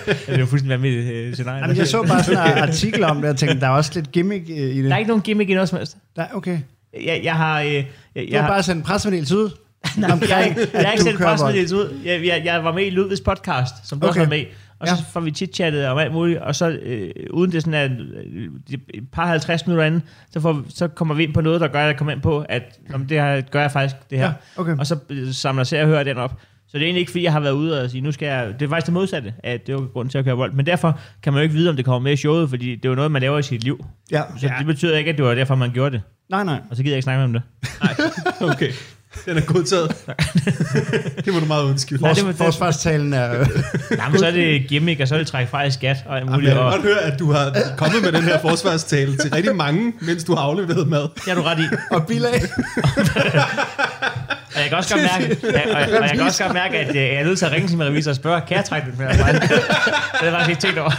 det er jo fuldstændig vanvittigt øh, scenarie. Jamen, jeg så bare sådan en artikel om det, og tænkte, der er også lidt gimmick øh, i det. Der er ikke nogen gimmick i noget som helst. Der, okay. Jeg, jeg har... Øh, jeg, Du jeg har bare sendt en pressemeddelelse ud. Nej, Omkring, jeg, jeg, jeg har ikke sendt pressemeddelelse ud. Jeg, jeg, jeg var med i Ludvigs podcast, som du. Okay. også var med Og så Ja. får vi chit-chattet om alt muligt, og så øh, uden det sådan er øh, et par 50 minutter inden, så, får, så kommer vi ind på noget, der gør, at jeg kommer ind på, at om det her gør jeg faktisk det her. Ja, okay. Og så øh, samler jeg og hører den op. Så det er egentlig ikke, fordi jeg har været ude og sige, nu skal jeg... Det er faktisk det modsatte, at det er jo grunden til at køre vold. Men derfor kan man jo ikke vide, om det kommer med i showet, fordi det er jo noget, man laver i sit liv. Ja. Så ja. det betyder ikke, at det var derfor, man gjorde det. Nej, nej. Og så gider jeg ikke snakke med om det. Okay, den er godtaget. det må du meget undskylde. Nej, det var- Forsvarstalen er... Nej, men så er det gimmick, og så er det træk fra i skat og Jamen, jeg kan godt høre, at du har kommet med den her forsvarstale til rigtig mange, mens du har afleveret mad. det har du ret i. og bilag. Og jeg kan også godt mærke, og, og, og jeg kan også godt mærke at øh, jeg er nødt til at ringe til min revisor og spørge, kan jeg trække den med mig? Det har jeg faktisk ikke tænkt over.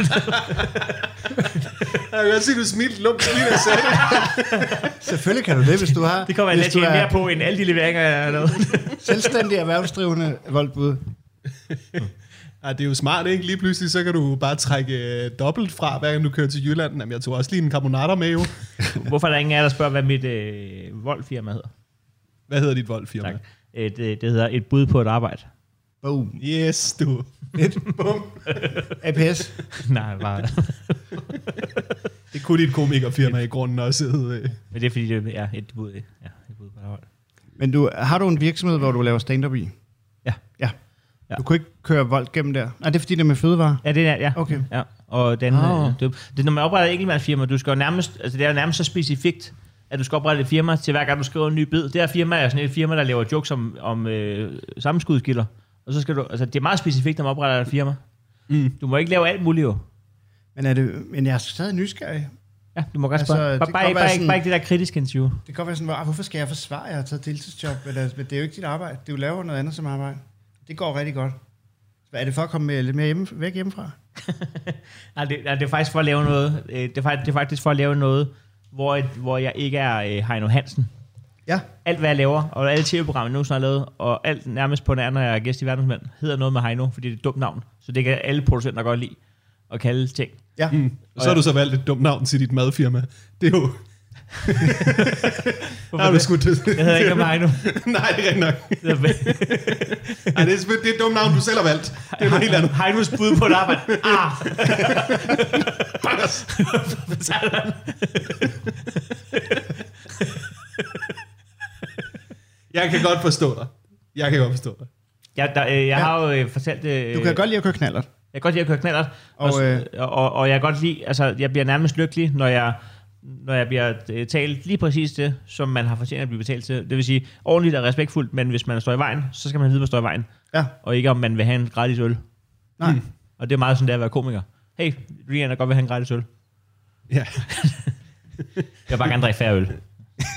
Jeg kan godt se, at du smilte lumt da jeg sagde det. Selvfølgelig kan du det, hvis du har... Det kommer jeg at tjene mere er på, end alle de leveringer, jeg har lavet. selvstændig erhvervsdrivende voldbud. Ja, det er jo smart, ikke? Lige pludselig, så kan du bare trække øh, dobbelt fra, hver gang du kører til Jylland. Jamen, jeg tog også lige en carbonara med, jo. Hvorfor er der ingen af jer, der spørger, hvad mit øh, voldfirma hedder? Hvad hedder dit voldfirma? Tak. Øh, det, det hedder et bud på et arbejde. Boom. Yes, du. Bum. APS. Nej, bare... Det kunne dit komikerfirma i grunden også hedde. øh. Men det er fordi, det er et bud, ja, et bud på et arbejde. Men du, har du en virksomhed, hvor du laver stand-up i? Ja. Ja. Ja. Du kunne ikke køre vold gennem der? Nej, det er fordi, det er med fødevare. Ja, det er ja. Okay. Ja, og den, oh. det, det, når man opretter et enkeltmandsfirma, du skal jo nærmest, altså det er jo nærmest så specifikt, at du skal oprette et firma til hver gang du skriver en ny bid. Det her firma er sådan et firma, der laver jokes om, om øh, sammenskudskilder. Og så skal du, altså det er meget specifikt, når man opretter et firma. Mm. Du må ikke lave alt muligt jo. Men, er det, men jeg er stadig nysgerrig. Ja, du må godt Altså, spørge. Bare, kan bare, godt ikke, bare, ikke, sådan- bare det der kritiske interview. Det kan godt være sådan, hvor, hvorfor skal jeg forsvare, at jeg har taget deltidsjob? Eller, men det er jo ikke dit arbejde. Du laver noget andet som arbejde. Det går rigtig godt. Hvad er det for at komme lidt mere hjemme, væk hjemmefra? Nej, det, nej, det er faktisk for at lave noget, øh, det er, faktisk, det er faktisk for at lave noget, hvor, et, hvor jeg ikke er øh, Heino Hansen. Ja. Alt hvad jeg laver, og alle tv-programmer, jeg nogensinde har lavet, og alt nærmest på nær, når jeg er gæst i Verdensmænd, hedder noget med Heino, fordi det er et dumt navn. Så det kan alle producenter godt lide at kalde ting. Ja. Mm. Og så har du så valgt et dumt navn til dit madfirma. Det er jo... Har du det? skudt det. Jeg hedder ikke Heino. Nej, det er rigtigt nok. Ej, det, er, det er et dumt navn, du selv har valgt. Det er noget helt andet. Heinos bud på et arbejde. Ah! Jeg kan godt forstå dig. Jeg kan godt forstå dig. Jeg, der, øh, jeg har jo øh, fortalt... Øh, Du kan godt lide at køre knaller. Jeg kan godt lide at køre knallert, og, Og, og, øh, og, og jeg kan godt lide, altså jeg bliver nærmest lykkelig, når jeg, når jeg bliver øh, talt lige præcis det, som man har fortjent at blive betalt til. Det vil sige ordentligt og respektfuldt, men hvis man står i vejen, så skal man vide, hvad står i vejen, Ja. og ikke om man vil have en gratis øl. Nej. Mm. Og det er meget sådan, det er at være komiker. Hey, jeg godt vil have en gratis øl. Ja. Jeg vil bare gerne drikke færre øl.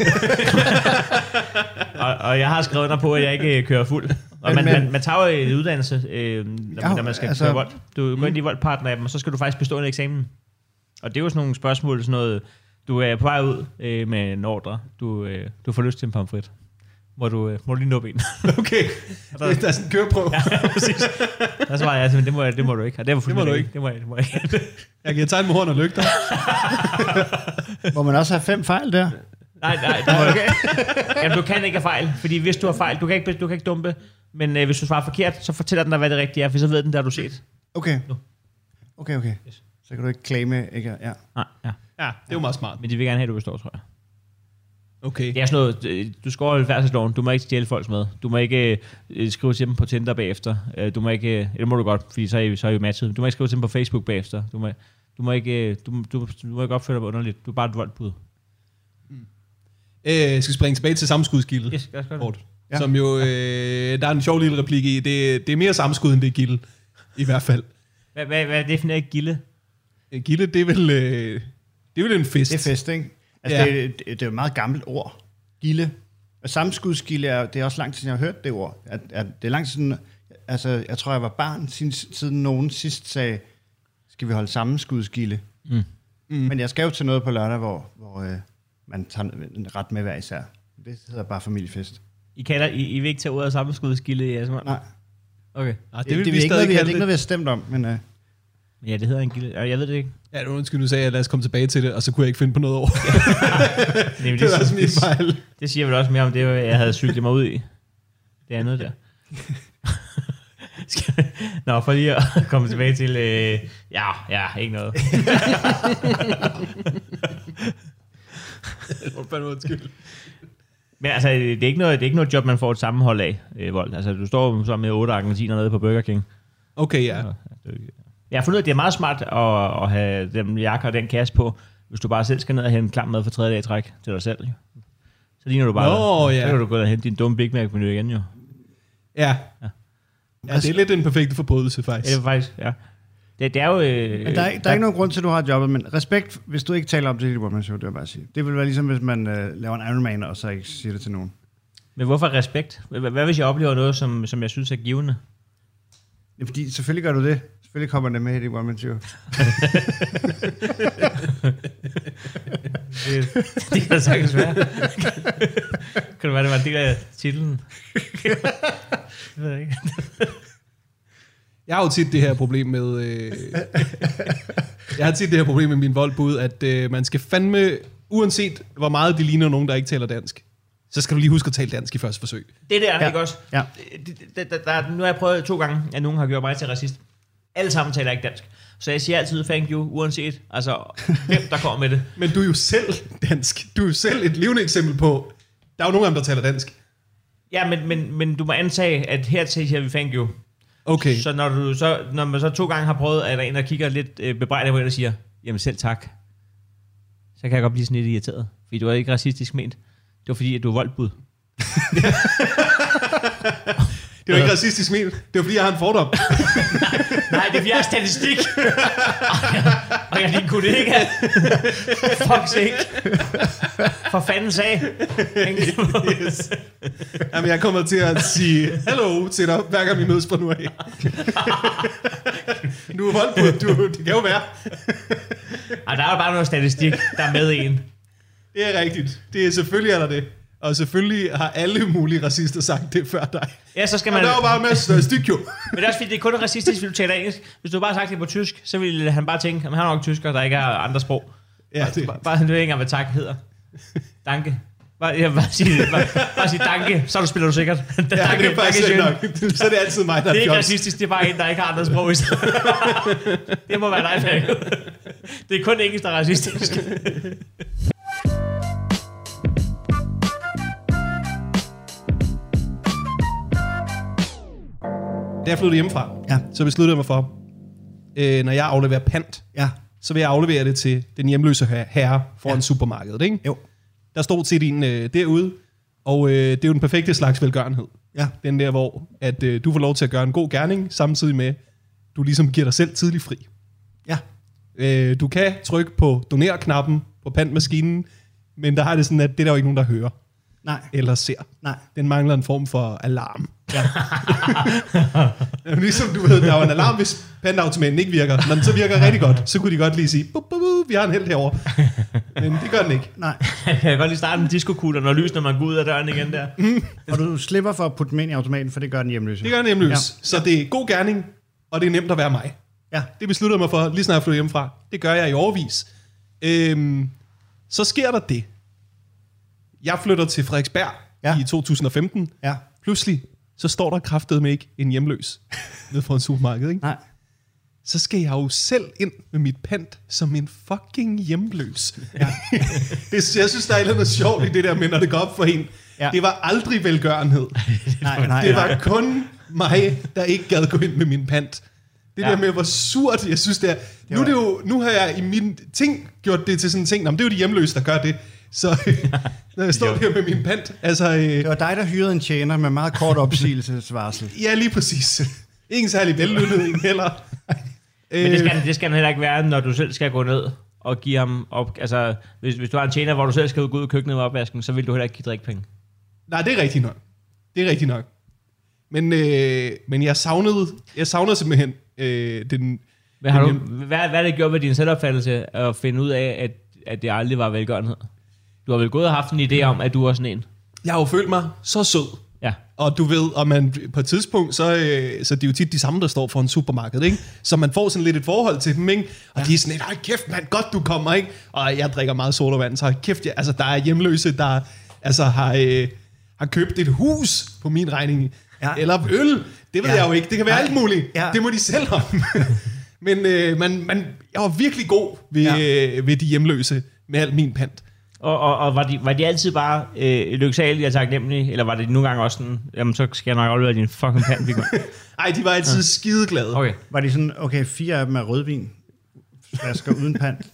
og, og jeg har skrevet under på, at jeg ikke øh, kører fuld. Og man, Men- man, man tager jo en uddannelse, øh, når, når man skal altså- køre vold. Du går ind i voldpartner og så skal du faktisk bestå en eksamen. Og det er jo sådan nogle spørgsmål, sådan noget, du er på vej ud øh, med en ordre, du, øh, du får lyst til en pomfrit. Må du, øh, må du lige nuppe en? Okay. Det er sådan en køreprøve. ja, præcis. Så var jeg, altså, men det må, jeg- det må du ikke. Og det, var Det må du ikke. Det må jeg, det må jeg ikke. Jeg kan tegne med horn og lygter. Må man også have fem fejl der? Nej, nej, må okay. Jamen, du kan ikke have fejl, fordi hvis du har fejl, du kan ikke, du kan ikke dumpe, men øh, hvis du svarer forkert, så fortæller den dig, hvad det rigtige er, for så ved den, der har du set. Okay. Nu. Okay, okay. Yes. Så kan du ikke claime, ikke? Ja. Nej, ja. Ja, det er jo meget smart. Men de vil gerne have, at du består, tror jeg. Okay. Det er sådan noget, øh, du skal overholde færdselsloven, du må ikke stjæle folks med. Du må ikke øh, skrive til dem på Tinder bagefter. Øh, Du må ikke, øh, det må du godt, fordi så er I, så er I jo matchet. Du må ikke skrive til dem på Facebook bagefter. Du må, du må ikke, du, du, du må ikke opføre dig underligt. Du er bare et voldbud. Øh, jeg skal springe tilbage til samskudskilde. Yes, lad os gøre det. Ja. Som jo, øh, der er en sjov lille replik i. Det, det er mere samskud, end det er gilde. I hvert fald. Hvad, hvad, hvad definerer gilde? Øh, Gilde, det er vel, øh, det er vel en fest. Det er fest, ikke? Altså, Ja. det, det, det er jo et meget gammelt ord. Gilde. Og samskudskilde er, det er også lang tid, siden jeg har hørt det ord. At, at det er lang tid siden, altså, jeg tror, jeg var barn, siden, nogen sidst sagde, skal vi holde sammenskudskilde? Mm. Mm. Men jeg skal jo til noget på lørdag, hvor, hvor øh, man tager en ret med hver især. Det hedder bare familiefest. I, kalder, I, I vil ikke tage ud af sammenskudskilde i jeres? Nej, Okay. Ah, det, det, det, er ikke noget, vi, det er ikke noget, vi har stemt om, men øh, Ja, det hedder en gilde. Jeg ved det ikke. Ja, undskyld, nu sagde jeg, lad os komme tilbage til det, og så kunne jeg ikke finde på noget over. Jamen, det var også min det, fejl. det siger vel også mere om det, jeg havde cyklet mig ud i. det andet der. Nå, for lige at komme tilbage til... Øh, ja, ja, ikke noget. Men altså, det er ikke noget, det er ikke noget job, man får et sammenhold af, øh, Vold. Altså, du står så med otte argentiner nede på Burger King. Okay, ja. Jeg har fundet ud af, at det er meget smart at, at have den jakke og den kasse på, hvis du bare selv skal ned og hente klam mad for tredje dag i træk til dig selv. Så ligner du bare, Nå, ja. så kan du gå og hente din dumme Big Mac-menu igen jo. Ja. Ja, det er lidt en perfekte forbrydelse, Ja, faktisk. det er faktisk, ja. Det, det er jo... Øh, Men der, er, der er ikke nogen grund til, at du har jobbet, men respekt, hvis du ikke taler om det i One Man Show, det vil bare sige. Det vil være ligesom, hvis man øh, laver en Iron Man, og så ikke siger det til nogen. Men hvorfor respekt? Hvad, hvad hvis jeg oplever noget, som, som jeg synes er givende? Ja, fordi selvfølgelig gør du det. Selvfølgelig kommer det med i det One Man Show. Det, det kan da sagtens være. kan det være, det var en del af titlen? Jeg ved jeg ikke. Jeg har jo tit det her problem med... Øh, jeg har tit det her problem med min voldbud, at øh, man skal fandme, uanset hvor meget de ligner nogen, der ikke taler dansk, så skal du lige huske at tale dansk i første forsøg. Det der, ja. Ikke også? Ja. Det, det, der, der, nu har jeg prøvet to gange, at nogen har gjort mig til racist. Alle sammen taler ikke dansk. Så jeg siger altid thank you, uanset altså, hvem der kommer med det. Men du er jo selv dansk. Du er jo selv et levende eksempel på... Der er jo nogen af dem, der taler dansk. Ja, men, men, men du må antage, at her til siger vi thank you. Okay. Så når, du så når man så to gange har prøvet, at der er en, der kigger lidt øh, bebrejdet på en, og siger, jamen selv tak. Så kan jeg godt blive sådan lidt irriteret. Fordi du var ikke racistisk ment. Det var fordi, at du er voldbud. Det var ikke racistisk ment. Det var fordi, jeg har en fordom. Nej, det er fordi, jeg har statistik. og jeg er din kollega. Fuck sake. For fanden sag. yes. Jamen, jeg kommer til at sige hello til dig, hver gang vi mødes på nu af. du er voldbud. Du, det kan jo være. Ej, der er jo bare noget statistik, der er med i en. Det er rigtigt. Det er selvfølgelig er der det. Og selvfølgelig har alle mulige racister sagt det før dig. Ja, så skal man... der er jo bare en masse statistik jo. Men det er også fordi, det er kun racistisk, hvis du taler engelsk. Hvis du bare har sagt det på tysk, så vil han bare tænke, at han er nok tysker, der ikke har andre sprog. Ja, det, Bare, bare du ved ikke engang, hvad tak hedder. Danke. Bare, vil bare sige, bare, bare sige danke, så du spiller du sikkert. ja, det er faktisk schön. nok. Så er det altid mig, der Det er er ikke racistisk, det er bare en, der ikke har andre sprog i stedet. Det må være dig. Det er kun engelsk, der er racistisk. Da jeg flyttede hjemmefra, Ja. så besluttede jeg mig for, øh, når jeg afleverer pant, Ja. så vil jeg aflevere det til den hjemløse her- herre foran Ja. supermarkedet. Ikke? Jo. Der stod til din øh, derude, og øh, det er jo den perfekte slags velgørenhed. Ja. Den der, hvor at, øh, du får lov til at gøre en god gerning, samtidig med, du ligesom giver dig selv tidlig fri. Ja. Øh, du kan trykke på doner-knappen på pantmaskinen, men der har det sådan, at det er der jo ikke nogen, der hører Nej. eller ser. Nej. Den mangler en form for alarm. Ja. Ligesom du ved, der er jo en alarm, hvis pantautomaten ikke virker. Når den så virker rigtig godt, så kunne de godt lige sige, bup, bup, bup, vi har en held herovre. Men det gør den ikke. Nej. Jeg kan godt lige starte en disco når lys, når man går ud af døren igen der. Og du slipper for at putte dem ind i automaten, for det gør den hjemløse. Det gør den hjemløs. Ja. Så det er god gerning, og det er nemt at være mig. Ja. Det besluttede jeg mig for, lige snart jeg flyttede hjemmefra. Det gør jeg i overvis. Øhm, så sker der det. Jeg flytter til Frederiksberg. Ja. i 2015. Ja. Pludselig, så står der kraftet med ikke en hjemløs nede for en supermarked. Ikke? Nej. Så skal jeg jo selv ind med mit pant som en fucking hjemløs. Ja. det, jeg synes, der er et eller andet sjovt i det der med, når det går op for en. Ja. Det var aldrig velgørenhed. Nej, nej, Det nej. var kun mig, der ikke gad gå ind med min pant. Det Ja. der med, hvor surt jeg synes, det er. Nu, er det jo, nu har jeg i min ting gjort det til sådan en ting. Nå, men det er jo de hjemløse, der gør det. Så når jeg står Jo. der med min pant, altså... Øh, Det var dig, der hyrede en tjener med meget kort opsigelsesvarsel. ja, lige præcis. Ingen særlig vellønnet en heller. Men det skal, det skal han heller ikke være, når du selv skal gå ned og give ham op. Altså, hvis, hvis du har en tjener, hvor du selv skal gå ud i køkkenet med opvasken, så vil du heller ikke give drikkepenge. Nej, det er rigtigt nok. Det er rigtigt nok. Men, øh, men jeg savnede, jeg savnede simpelthen øh, den... Hvad, har du, den- hvad, hvad er det gjort ved din selvopfattelse at finde ud af, at, at det aldrig var velgørenhed? Du har vel gået og haft en idé om, at du er sådan en? Jeg har jo følt mig så sød. Ja. Og du ved, og man på et tidspunkt, så, øh, så det er jo tit de samme, der står for en supermarked, ikke? Så man får sådan lidt et forhold til dem, ikke? Og ja. de er sådan lidt, "Ej, kæft mand, godt du kommer, ikke? Og jeg drikker meget sodavand, så kæft, jeg, altså der er hjemløse, der altså har, øh, har købt et hus på min regning. Ja. Ja. Eller øl. Det ved Ja. ja. jeg jo ikke. Det kan være Nej. alt muligt. Ja. Ja. Det må de selv om. Men øh, man, man, jeg var virkelig god ved, Ja. ja. øh, ved de hjemløse med al min pant. Og, og, og var, de, var de altid bare øh, lyksalige og taknemmelige, eller var det nogle gange også sådan, jamen så skal jeg nok aflevere din fucking pand, Vigman? Ej, de var altid ja. skideglade. Okay. Var de sådan, okay, fire af dem er rødvin, flasker uden pant.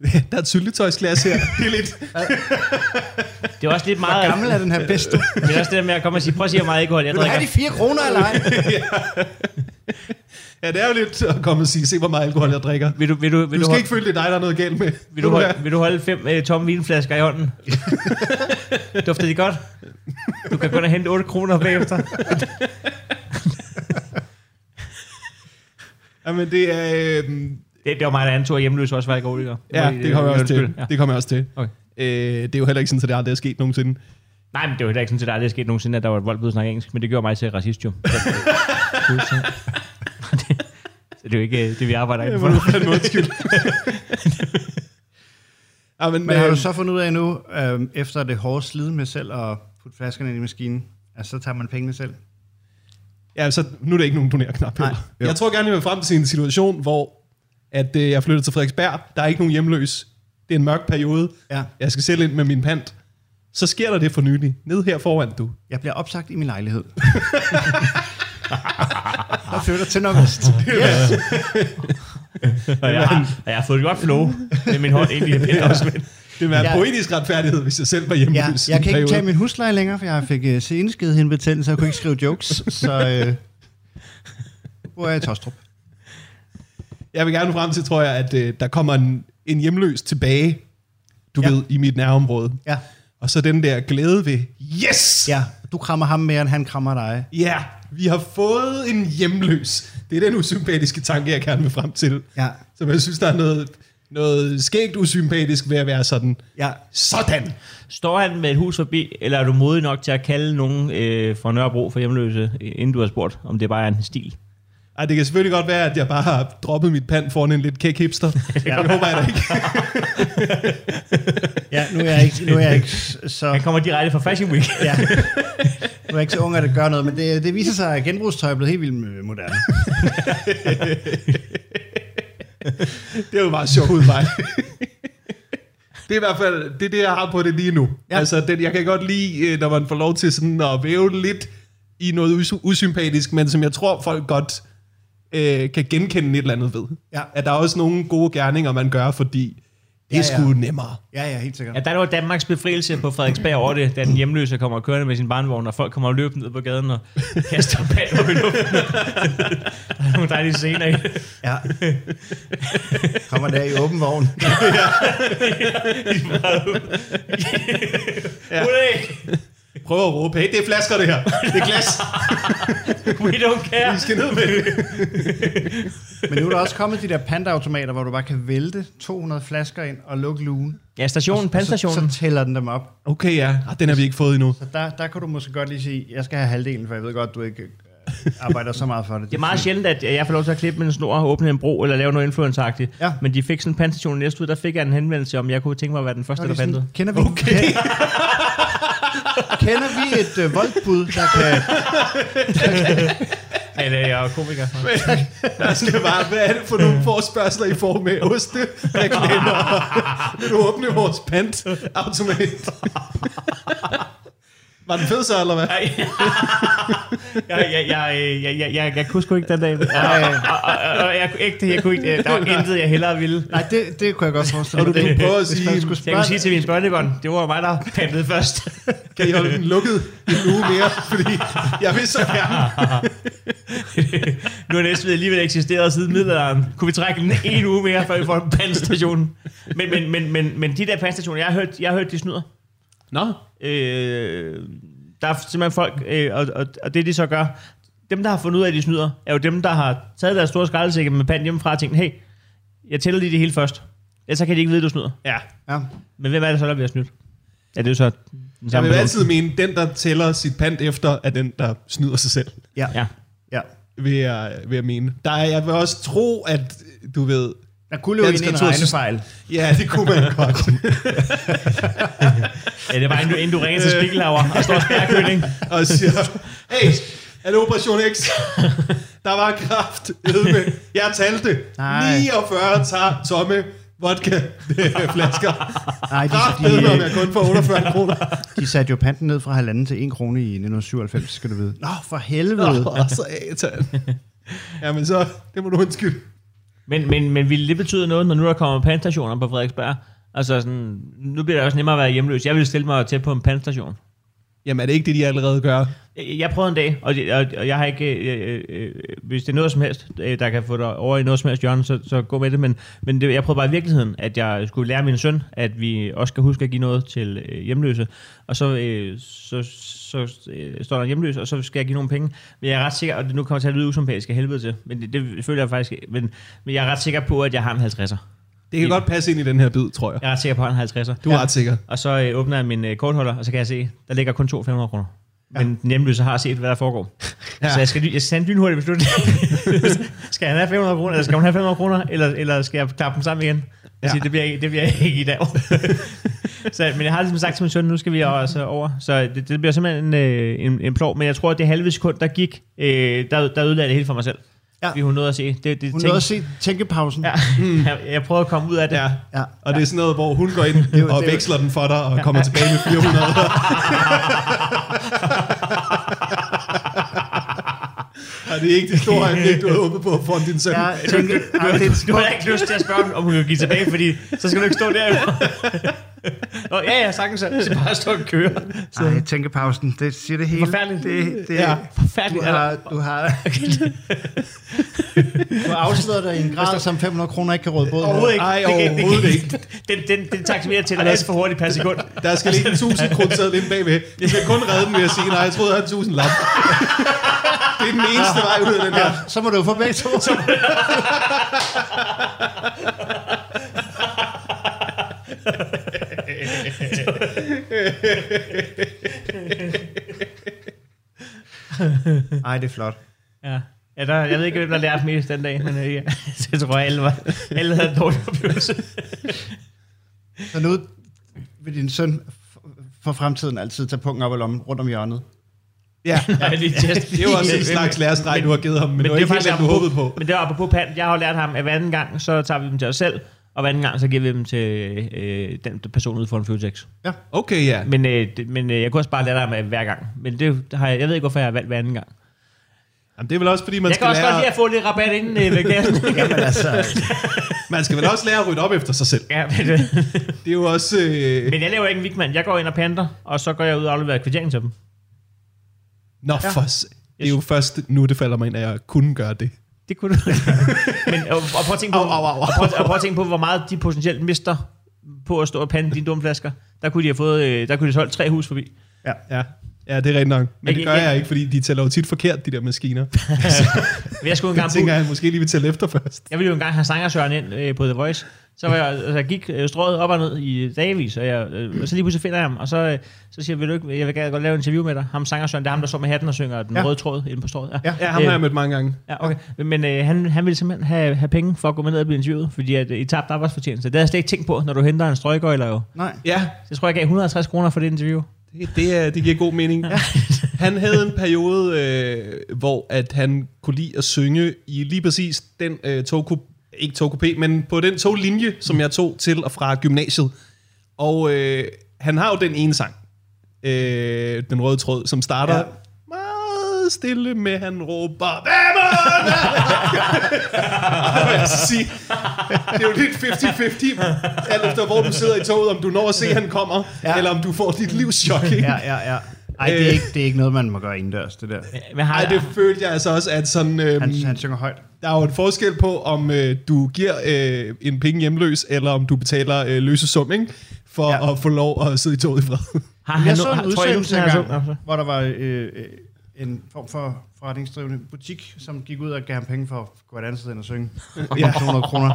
Der er et syltetøjsglas her. Det er lidt... Det er også lidt Hvor meget... gammel er den her bedste? Men også det der med at komme og sige, prøv at sige, hvor meget alkohol jeg Vil du drikker. have de fire kroner eller ej? Ja, det er jo lidt at komme og sige, se hvor meget alkohol jeg drikker. Vil du, vil du, vil Du du, skal holde, ikke føle, det er dig, der er noget galt med. vil du, holde, vil du holde fem øh, tomme vinflasker i hånden? Dufter de godt? Du kan kun hente 8 kroner bagefter. Jamen, det er... Øh, Det, det var mig, der antog, at hjemløs også var alkoholiker. ja, det kommer jeg også til. Ja. Det kommer jeg også til. Okay. Øh, det er jo heller ikke sådan, at det aldrig er sket nogensinde. Nej, men det var heller ikke sådan, at der aldrig er sket nogensinde, at der var et vold på snakke engelsk, men det gjorde mig til racist jo. Så det er jo ikke øh, det, vi arbejder inden for. Det var en undskyld. ja, men, Men har du øh, så fundet ud af nu, øh, efter det hårde slid med selv at putte flaskerne ind i maskinen, at så tager man pengene selv? Ja, så nu er det ikke nogen donerknap Nej, heller. jo. Jeg tror gerne, jeg vil frem til en situation, hvor at, øh, jeg flytter til Frederiksberg. Der er ikke nogen hjemløs. Det er en mørk periode. Ja. Jeg skal selv ind med min pant. Så sker der det for nylig. Ned her foran, du. Jeg bliver opsagt i min lejlighed. Jeg flytter til Nordvest. Yes. Og jeg, har, og jeg har fået et godt flow med min hånd ind i det også. Men, Det være Ja. poetisk retfærdighed, hvis jeg selv var hjemløs. Ja, jeg kan ikke periode. tage min husleje længere, for jeg fik uh, seneskede så jeg kunne ikke skrive jokes. Så øh, hvor er jeg i Tostrup? Jeg vil gerne frem til, tror jeg, at øh, der kommer en, en hjemløs tilbage, du ja. ved, i mit nærområde. Ja, Og så den der glæde ved, yes! ja, du krammer ham mere, end han krammer dig. Ja, vi har fået en hjemløs. Det er den usympatiske tanke, jeg gerne vil frem til. Ja, Så jeg synes, der er noget, noget skægt usympatisk ved at være sådan, ja. sådan. står han med et hus forbi, eller er du modig nok til at kalde nogen øh, fra Nørrebro for hjemløse, inden du har spurgt, om det bare er en stil? Ej, det kan selvfølgelig godt være, at jeg bare har droppet mit pand foran en lidt kæk hipster. Ja. Det håber jeg da ikke. Ja, nu er jeg ikke, nu er jeg ikke så... Han kommer direkte fra Fashion Week. Ja. Nu er ikke så ung, at det gør noget, men det, det viser sig, at genbrugstøj er blevet helt vildt øh, moderne. Det er jo meget sjovt mig. Det er i hvert fald det, er det, jeg har på det lige nu. Ja. Ja. Altså, den, jeg kan godt lide, øh, når man får lov til sådan at væve lidt i noget us- usympatisk, men som jeg tror, folk godt øh, kan genkende et eller andet ved. Ja. At der er også nogle gode gerninger, man gør, fordi det er Ja, ja. sgu nemmere. Ja, ja, helt sikkert. Ja, der var Danmarks befrielse på Frederiksberg over det, da den hjemløse kommer kørende med sin barnvogn, og folk kommer og løber ned på gaden og kaster pand op i luften. der er nogle dejlige scener i det. Ja. Kommer der i åben vogn. Ja. Prøv at råbe, hey, det er flasker det her. Det er glas. We don't care. Vi skal ned med det. Men nu er der også kommet de der pantautomater, hvor du bare kan vælte 200 flasker ind og lukke lugen. Ja, stationen, Så, pandstationen. så tæller den dem op. Okay, ja. Ah, Den har vi ikke fået endnu. Så der, der kan du måske godt lige sige, jeg skal have halvdelen, for jeg ved godt, du ikke øh, arbejder så meget for det. Det er meget sjældent, at jeg får lov til at klippe med en snor og åbne en bro, eller lave noget influenceragtigt. Ja. Men de fik sådan en pandstation næste ud, der fik jeg en henvendelse om, jeg kunne tænke mig at være den første, Nå, der er pantede. kender vi, okay. kender vi et øh, voldbud, der kan... Ja, det er jeg er komiker. Der skal bare, hvad er det for nogle forspørgseler, I får med oste, reklamer? Vil du åbne vores pant automat? Var den fed så, eller hvad? jeg, jeg, jeg, jeg, jeg, jeg, jeg, kunne sgu ikke den dag. Og, og, og, og jeg, kunne ikke, jeg kunne ikke, der var intet, jeg hellere ville. Nej, det, det kunne jeg godt forestille Og mig. du Det- kunne prøve at sige- jeg kunne sige til mine børnebørn, det var mig, der pantede først. Kan I holde den lukket en uge mere? Fordi jeg vil så gerne. nu har Næstved alligevel eksisteret siden middelalderen. Kunne vi trække den en uge mere, før vi får en pandstation? Men, men, men, men, men de der pandstationer, jeg har hørt, jeg har hørt de snyder. Nå, Øh, der er simpelthen folk, øh, og, og, og det de så gør, dem der har fundet ud af, at de snyder, er jo dem, der har taget deres store skraldesække med pand hjemmefra og tænkt, hey, jeg tæller lige det hele først. Ellers så kan de ikke vide, at du snyder. ja. ja, Men hvem er det så, der bliver snydt? Ja, det er jo så den Jeg samme vil person. altid mene, den, der tæller sit pant efter, er den, der snyder sig selv. ja, Ja. ja. Vil jeg, vil jeg mene. Der er, jeg vil også tro, at du ved, Der kunne Dansk ind i en regnefejl. Ja, det kunne man godt. Ja, det var en, en du ringer til Spiegelhauer og står kylling. og siger, hey, er det Operation X? Der var kraft. Jeg talte Nej. 49 tager tomme vodka-flasker. Nej, de, de, med, de, jeg kun får 48 kroner. de satte jo panten ned fra halvanden til 1 krone i 1997, skal du vide. Nå, for helvede. Åh, så satan. Jamen så, det må du undskylde. Men, men, men ville det betyde noget, når nu der kommer pandstationer på Frederiksberg? Altså sådan, nu bliver det også nemmere at være hjemløs. Jeg vil stille mig tæt på en pandstation. Jamen er det ikke det, de allerede gør? Øh, jeg, prøvede en dag, og, og, og jeg har ikke... Øh, øh, øh, hvis det er noget som helst, øh, der kan få dig over i noget som helst hjørne, så, så gå med det. Men, men det, jeg prøvede bare i virkeligheden, at jeg skulle lære min søn, at vi også skal huske at give noget til øh, hjemløse. Og så, øh, så, så øh, står der en hjemløs, og så skal jeg give nogle penge. Men jeg er ret sikker, og det nu kommer til at lyde usympatisk af helvede til, men det, det føler jeg faktisk. Men, men jeg er ret sikker på, at jeg har en 50'er. Det kan godt passe ind i den her bid, tror jeg. Jeg er ret sikker på, at jeg har en 50'er. Du er ret sikker. Og så øh, åbner jeg min øh, kortholder, og så kan jeg se, der ligger kun to 500 kroner. Men den hjemløse har set, hvad der foregår. Ja. Ja. Så jeg skal, jeg skal sende lynhurtigt beslutning. skal han have 500 kroner, eller skal hun have 500 kroner, eller, eller skal jeg klappe dem sammen igen? Ja. Ja. det, bliver, ikke- det bliver ikke i dag. så, men jeg har ligesom sagt til min søn, nu skal vi også over. Så det, det bliver simpelthen en, øh, en, en plov. Men jeg tror, at det halve sekund, der gik, øh, der, der ødelagde det hele for mig selv. Ja. Ja. Fordi hun nåede at se. Det, det Hun tænk- nåede at se tænkepausen. Ja, jeg, jeg prøvede at komme ud af det. Ja. Ja. Og det er sådan noget, hvor hun går ind og det er veksler den for dig og kommer tilbage med 400. Og det er ikke det store øjeblik, du har håbet på for din søn. Jeg tænker, ej, det, Du har ikke lyst til at spørge, om- hun kan give tilbage, fordi så skal du ikke stå der. Nå, ja, ja, sagtens. Så bare stå og køre. Så. ej, tænkepausen, det siger det hele. Forfærdeligt. Det, det, Ja, ja. Forfærdeligt. Du har, du har, du har afsløret dig i en grad, som 500 kroner ikke kan råde båd. med. Overhovedet ikke. Ej, Det det overhovedet ikke. Den, den, den taximerer til dig alt for hurtigt per sekund. Der skal ligge en 1000 kroner inde bagved. Jeg skal kun redde den ved at sige, nej, jeg troede, jeg havde en 1000 lap. Det er den eneste vej ud af den her. Så må du få begge to. Ej, det er flot. Ja. Ja, der, jeg ved ikke, hvem der lærte mest den dag, men øh, ja, jeg tror, alle, var, alle havde en dårlig oplevelse. Så nu vil din søn for fremtiden altid tage pungen op af lommen rundt om hjørnet. Ja, Ja, det er jo også en slags lærestreg, du har givet ham, men, men det var ikke helt, du håbede på. Men det var apropos pand. Jeg har jo lært ham, at hver anden gang, så tager vi dem til os selv, og hver anden gang, så giver vi dem til øh, den person ude for en Føtex. Okay, ja. Men, øh, det, men øh, jeg kunne også bare lære ham hver gang. Men det har jeg, jeg ved ikke, hvorfor jeg har valgt hver anden gang. Jamen, det er vel også, fordi man jeg skal kan også godt lære... lide at få lidt rabat inden øh, ved kassen. Jamen altså, Man skal vel også lære at rydde op efter sig selv. ja, men, Det er jo også... Øh... men jeg laver ikke en vigmand. Jeg går ind og panter, og så går jeg ud og afleverer kvittering til dem. Nå, for... s- Det er jo først nu, det falder mig ind, at jeg kunne gøre det. Det kunne du. men, og, og, prøv at tænke på, Au, au, au. Og, prøv, og prøv at tænke på, hvor meget de potentielt mister på at stå og pande dine dumme flasker. Der kunne de have fået, øh, der kunne de have solgt tre hus forbi. Ja, ja det er rigtigt nok. Men Men det gør jeg- jeg ikke, fordi de tæller jo tit forkert, de der maskiner. Jeg skulle Jeg engang tænker, bo, at jeg måske lige vil tælle efter først. jeg ville jo engang have Sangersøren ind øh, på The Voice. Så var jeg, altså, jeg gik øh, strået op og ned i dagvis, og, jeg, øh, og så lige pludselig finder jeg ham, og så, øh, så siger jeg, vil du ikke, jeg vil gerne godt lave en interview med dig. Ham Sangersøren, det er ham, der står med hatten og synger den Ja. røde tråd inde på strået. Ja. Ja. Ja, ham har jeg mødt mange gange. Ja, okay. Men øh, han, han ville simpelthen have, have penge for at gå med ned og blive interviewet, fordi at, øh, I tabte arbejdsfortjeneste. Det havde jeg slet ikke tænkt på, når du henter en strøgøjler jo. nej. Ja, Så jeg tror, jeg gav 150 kroner for det interview. det, det, er, det giver god mening. Ja. Han havde en periode, øh, hvor at han kunne lide at synge i lige præcis den øh, togkup, ikke togkupé, men på den toglinje, som jeg tog til og fra gymnasiet. Og øh, han har jo den ene sang, øh, Den Røde Tråd, som starter Ja. meget stille med, han råber, vil sige, det er jo lidt 50-50, alt efter hvor du sidder i toget, om du når at se, at han kommer, Ja. eller om du får dit livs chok. Ikke? Ja, ja, ja. Ej, det er, ikke, det er ikke noget, man må gøre indendørs, det der. Men har, Ej, det følte jeg altså også, at sådan, øhm, Han, han synger højt. der er jo en forskel på, om øh, du giver øh, en penge hjemløs, eller om du betaler øh, løse sum, ikke? For Ja. at få lov at sidde i toget i fred. har Jeg han, så en har, udsendelse engang, hvor der var øh, øh, en form for forretningsdrivende butik, som gik ud og gav ham penge for at gå et andet sted ind og synge. Ja. 200 kroner.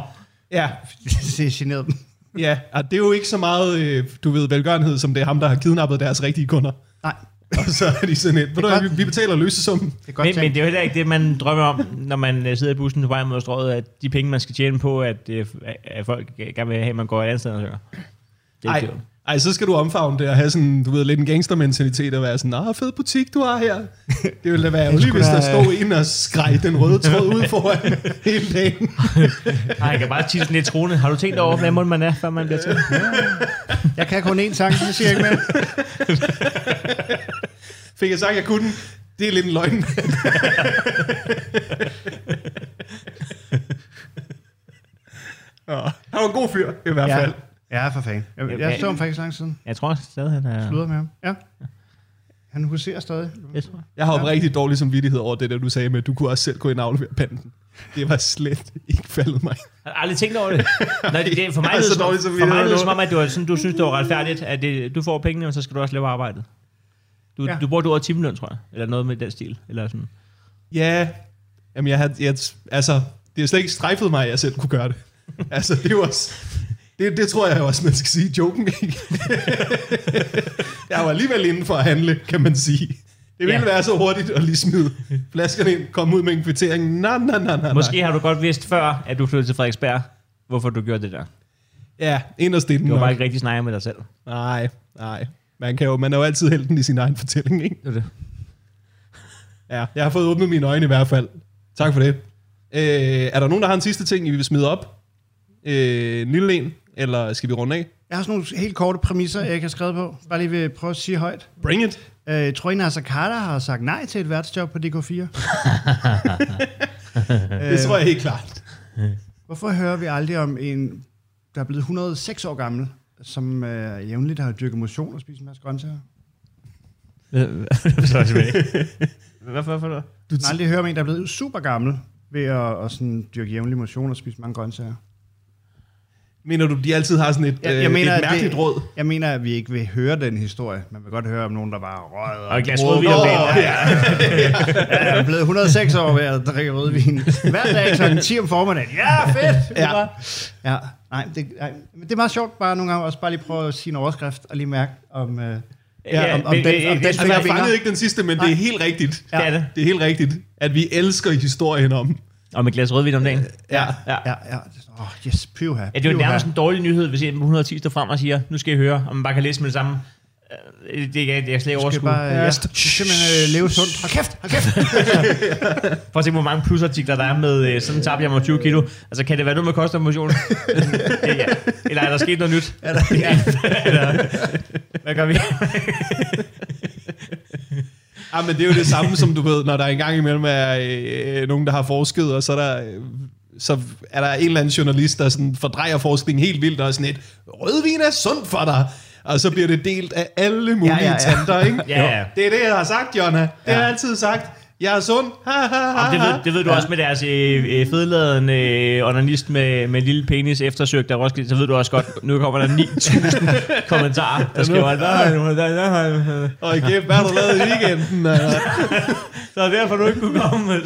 Ja, Det generede dem. ja. Og det er jo ikke så meget, øh, du ved, velgørenhed, som det er ham, der har kidnappet deres rigtige kunder. Nej. Og så er de sådan et, ved du vi, vi betaler løsesummen. Det er godt Men, men det er jo heller ikke det, man drømmer om, når man øh, sidder i bussen på vej mod strøget, at de penge, man skal tjene på, at, øh, at folk gerne vil have, at man går et andet sted og synger. Det er Ej, det. så skal du omfavne det og have sådan, du ved, lidt en gangstermentalitet og være sådan, ah, fed butik, du har her. Det ville da være ærgerligt, hvis der stod en og skreg den røde tråd ud foran hele dagen. Nej, jeg kan bare tige sådan lidt troende. Har du tænkt over, hvad må man er, før man bliver til? Jeg kan kun én sang, så siger jeg ikke mere. Fik jeg sagt, at jeg kunne den? Det er lidt en løgn. Ja, han var en god fyr, i hvert fald. Ja, for fanden. Jeg, jeg stod om for ikke så lang siden. Jeg tror stadig, han er... Slutter med ham. Ja. Han huserer stadig. Det tror jeg. Jeg har ja. rigtig dårlig samvittighed over det, der du sagde med, at du kunne også selv gå ind og aflevere panden. Det var slet ikke faldet mig. Jeg har aldrig tænkt over det. Nej, det, det for mig Jeg så det som, for mig nu. som om, at du, er sådan, du synes, det var retfærdigt, at det, du får pengene, og så skal du også lave arbejdet. Du, Ja. du bruger du over timeløn, tror jeg. Eller noget med den stil. Eller sådan. Ja, jamen jeg havde, jeg, altså, det er slet ikke strejfet mig, at jeg selv kunne gøre det. Altså, det jo også, det, det tror jeg også, man skal sige, joken, ikke? jeg var alligevel inden for at handle, kan man sige. Det ville Ja. være så hurtigt at lige smide flaskerne ind, komme ud med en kvittering. Nej, nej, nej, nej. Måske har du godt vidst før, at du flyttede til Frederiksberg, hvorfor du gjorde det der. Ja, inderst inden Du har nok. bare ikke rigtig snakket med dig selv. Nej, nej. Man, kan jo, man er jo altid helten i sin egen fortælling, ikke? Det er det. Ja, jeg har fået åbnet mine øjne i hvert fald. Tak for det. Øh, er der nogen, der har en sidste ting, I vil smide op? Øh, en lille en? Eller skal vi runde af? Jeg har sådan nogle helt korte præmisser, jeg ikke har skrevet på. Bare lige vil prøve at sige højt. Bring it. Øh, Jeg tror, en Nasser Carter har sagt nej til et værtsjob på DK4. Det tror jeg helt klart. Hvorfor hører vi aldrig om en, der er blevet 106 år gammel, som øh, jævnligt har dyrket motion og spist en masse grøntsager? Hvorfor? Hvorfor? Du har aldrig hørt om en, der er blevet super gammel ved at, at sådan, dyrke jævnlig motion og spise mange grøntsager. Mener du, de altid har sådan et, Jeg, øh, jeg, mener, et at mærkeligt det, råd? jeg mener, at vi ikke vil høre den historie. Man vil godt høre om nogen, der bare røget Og et glas rødvin om dagen. Ja, jeg er blevet 106 år ved at drikke rødvin. Hver dag kl. 10 om formiddagen. Ja, fedt! Ja. ja. Nej, det, nej, men det er meget sjovt bare nogle gange også bare lige prøve at sige en overskrift og lige mærke om, øh, ja, om, om, men- den, om den Altså, jeg fangede ikke den sidste, men det er helt rigtigt. Det er det. Det er helt rigtigt, at vi elsker historien om. Og med et glas rødvin om dagen. Ja. Ja. Ja, ja. Åh, oh, yes, pyha. Ja, det er jo pyha. nærmest en dårlig nyhed, hvis en på 110 står frem og siger, nu skal I høre, og man bare kan læse med det samme. Øh, Det er, det er slet ikke overskud. bare, Ja. ja. jeg skal simpelthen øh, leve sundt. Hold kæft, hold kæft. Prøv at se, hvor mange plusartikler der er med, øh, sådan tabte jeg mig 20 kilo. Altså, kan det være noget med kost og motion? ja. Eller er der sket noget nyt? Er der, ja. Eller, hvad gør vi? Ja, men det er jo det samme, som du ved, når der engang imellem er øh, nogen, der har forsket, og så er der... Øh, så er der en eller anden journalist, der sådan fordrejer forskningen helt vildt, og er sådan et, rødvin er sundt for dig. Og så bliver det delt af alle mulige ja, Ja, ja, ja, ja. ja. tanter, ikke? Ja, ja. Det er det, jeg har sagt, Jonna. Det ja. har jeg Ja. altid sagt. Jeg er sund. Ha, ha, ha, Jamen, det, ha. ved, det ved du også med deres øh, øh, fedladende øh, onanist med, med en lille penis eftersøgt der Roskilde, så ved du også godt, nu kommer der 9.000 kommentarer, der skriver. Og kæft, hvad har du lavet i weekenden? Altså, så er derfor, du ikke kunne komme.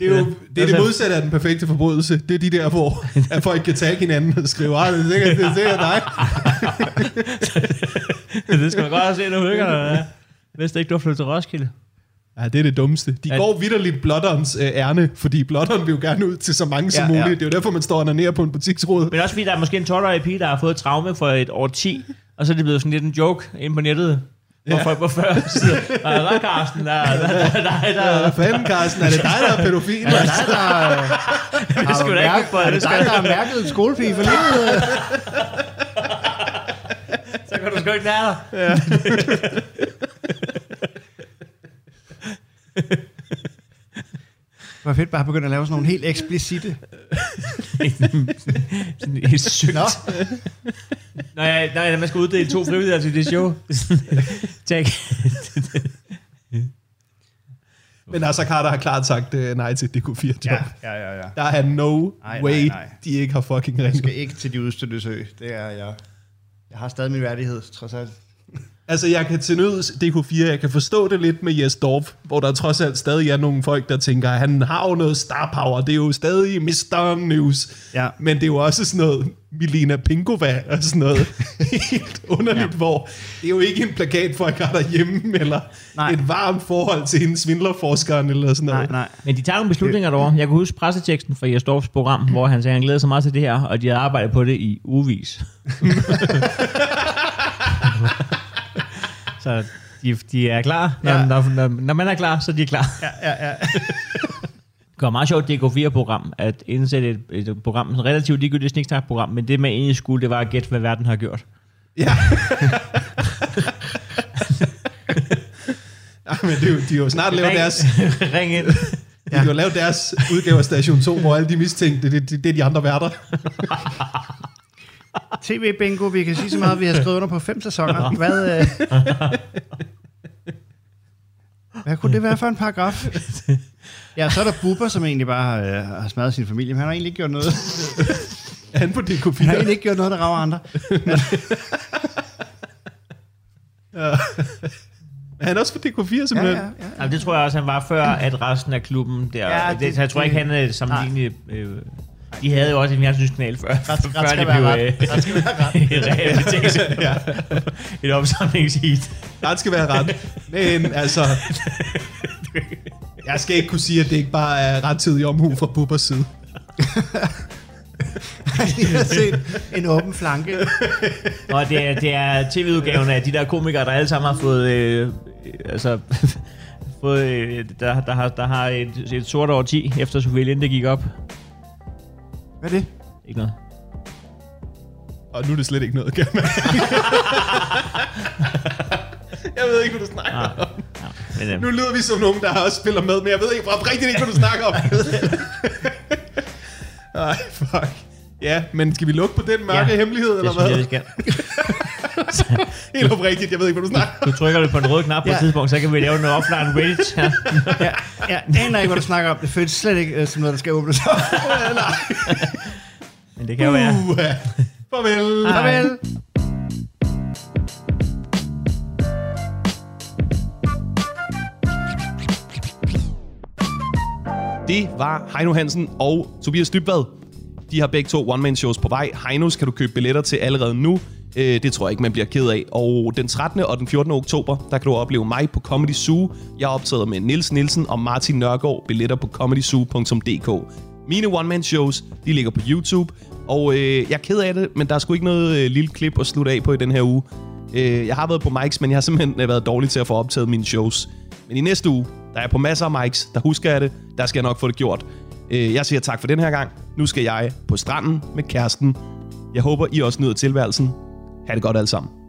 Altså. Det er jo det, er det modsatte af den perfekte forbrydelse. Det er de der, hvor at folk kan tage hinanden og skrive, ah, det er sikkert, det er sikkert dig. det skal man godt have set, når hyggerne er. Hvis ikke du har flyttet til Roskilde. Ja, det er det dummeste. De Ja. går vidderligt blotterens øh, ærne, fordi blotteren vil jo gerne ud til så mange som Ja, ja. muligt. Det er jo derfor, man står ned på en butiksråd. Men også fordi der er måske en 12-årig pige, der har fået traume for et år 10, og så er det blevet sådan lidt en joke inde på nettet. Hvor Ja. før sidder, der er der Carsten, der er der, der, der, der, Hvad fanden, Carsten? Er det dig, der er pædofil? Er det dig, der, har, Det skal du da ikke mærket, på, er det dig, der har mærket en skolepige for livet? så kan du sgu ikke lære dig. Det var fedt bare at begynde at lave sådan nogle helt eksplicite. Sådan helt sygt. Nå. Jeg, når jeg, man skal uddele to frivillige til det show. Tak. Men altså, Carter har klart sagt uh, nej til DK4 job. Ja, ja, ja. ja. Der er no Nej, way, nej, nej. de ikke har fucking Jeg ringet. skal ikke til de udstødte sø. Det er jeg. Jeg har stadig min værdighed, trods alt. Altså, jeg kan til nøds DK4, jeg kan forstå det lidt med Jes Dorf, hvor der trods alt stadig er nogle folk, der tænker, at han har jo noget star power, det er jo stadig Mr. News. Ja. Men det er jo også sådan noget Milena Pingova og sådan noget helt underligt, ja. hvor det er jo ikke en plakat, folk har derhjemme, eller Nej. et varmt forhold til hende svindlerforskeren, eller sådan noget. Nej, nej. Men de tager nogle beslutninger derovre. Jeg kan huske presseteksten fra Jesdorfs program, hvor han sagde, at han glæder sig meget til det her, og de har arbejdet på det i ugevis. så de, de er klar. Når, Ja. ja. når, når, når man er klar, så er de klar. Ja, ja, ja. Det var meget sjovt DK4-program, at indsætte et, et program, et relativt ligegyldigt sniksnak-program, men det man egentlig skulle, det var at gætte, hvad verden har gjort. Ja. ja men er de har jo snart lavet deres, ring ind. de har jo lavet deres udgave af Station 2, hvor alle de mistænkte, det, det, det er de andre værter. TV Bingo, vi kan sige så meget, at vi har skrevet under på fem sæsoner. Hvad, øh... Hvad kunne det være for en paragraf? Ja, så er der Bubber, som egentlig bare har, øh, har smadret sin familie, men han har egentlig ikke gjort noget. Er han på DK4? Han har egentlig ikke gjort noget, der rager andre. Er han også på DK4 Ja, simpelthen? ja, ja. Jamen, det tror jeg også, han var før, at resten af klubben der... Ja, Ja, det- det, jeg tror ikke, han er sammenlignelig... Øh, de havde jo også en fjernsynskanal før, ret før skal det være blev ret. øh, Ret skal være ret. ja. Et opsamlingsheat. Ret skal være ret. Men altså... Jeg skal ikke kunne sige, at det ikke bare er rettidig omhu fra Bubbers side. Jeg har set en åben flanke. Og det er, det er tv-udgaven af de der komikere, der alle sammen har fået... Øh, øh, altså, fået, øh, der, der, har, der har et, et sort over 10, efter Sofie Linde gik op. Hvad er det? Ikke noget. Og nu er det slet ikke noget, kan man. Jeg ved ikke, hvad du snakker Ah, om. ja. Men, øh, Nu lyder vi som nogen, der også spiller med, men jeg ved ikke, rigtig ikke, hvad du snakker om. Ej, fuck. Ja, men skal vi lukke på den mørke Ja, hemmelighed, eller det synes jeg, hvad? vi skal. Helt oprigtigt, jeg ved ikke, hvad du snakker. Du trykker du på den røde knap på Ja. et tidspunkt, så kan vi lave noget offline Reddit. Ja. Ja, ja, jeg aner ikke, hvad du snakker om. Det føles slet ikke øh, som noget, der skal åbnes op. Men det kan jo være. Uh, farvel. Hej. Farvel. Det var Heino Hansen og Tobias Dybvad. De har begge to one-man-shows på vej. Heinos kan du købe billetter til allerede nu. Øh, Det tror jeg ikke, man bliver ked af. Og den 13. og den 14. oktober, der kan du opleve mig på Comedy Zoo. Jeg optræder med Nils Nielsen og Martin Nørgaard. Billetter på comedyzoo.dk. Mine one-man-shows, de ligger på YouTube. Og øh, jeg er ked af det, men der er sgu ikke noget øh, lille klip at slutte af på i den her uge. Øh, jeg har været på mics, men jeg har simpelthen øh, været dårlig til at få optaget mine shows. Men i næste uge, der er jeg på masser af mics, der husker jeg det, der skal jeg nok få det gjort. Øh, jeg siger tak for den her gang. Nu skal jeg på stranden med kæresten. Jeg håber, I også nyder tilværelsen. Ha' det godt alle sammen.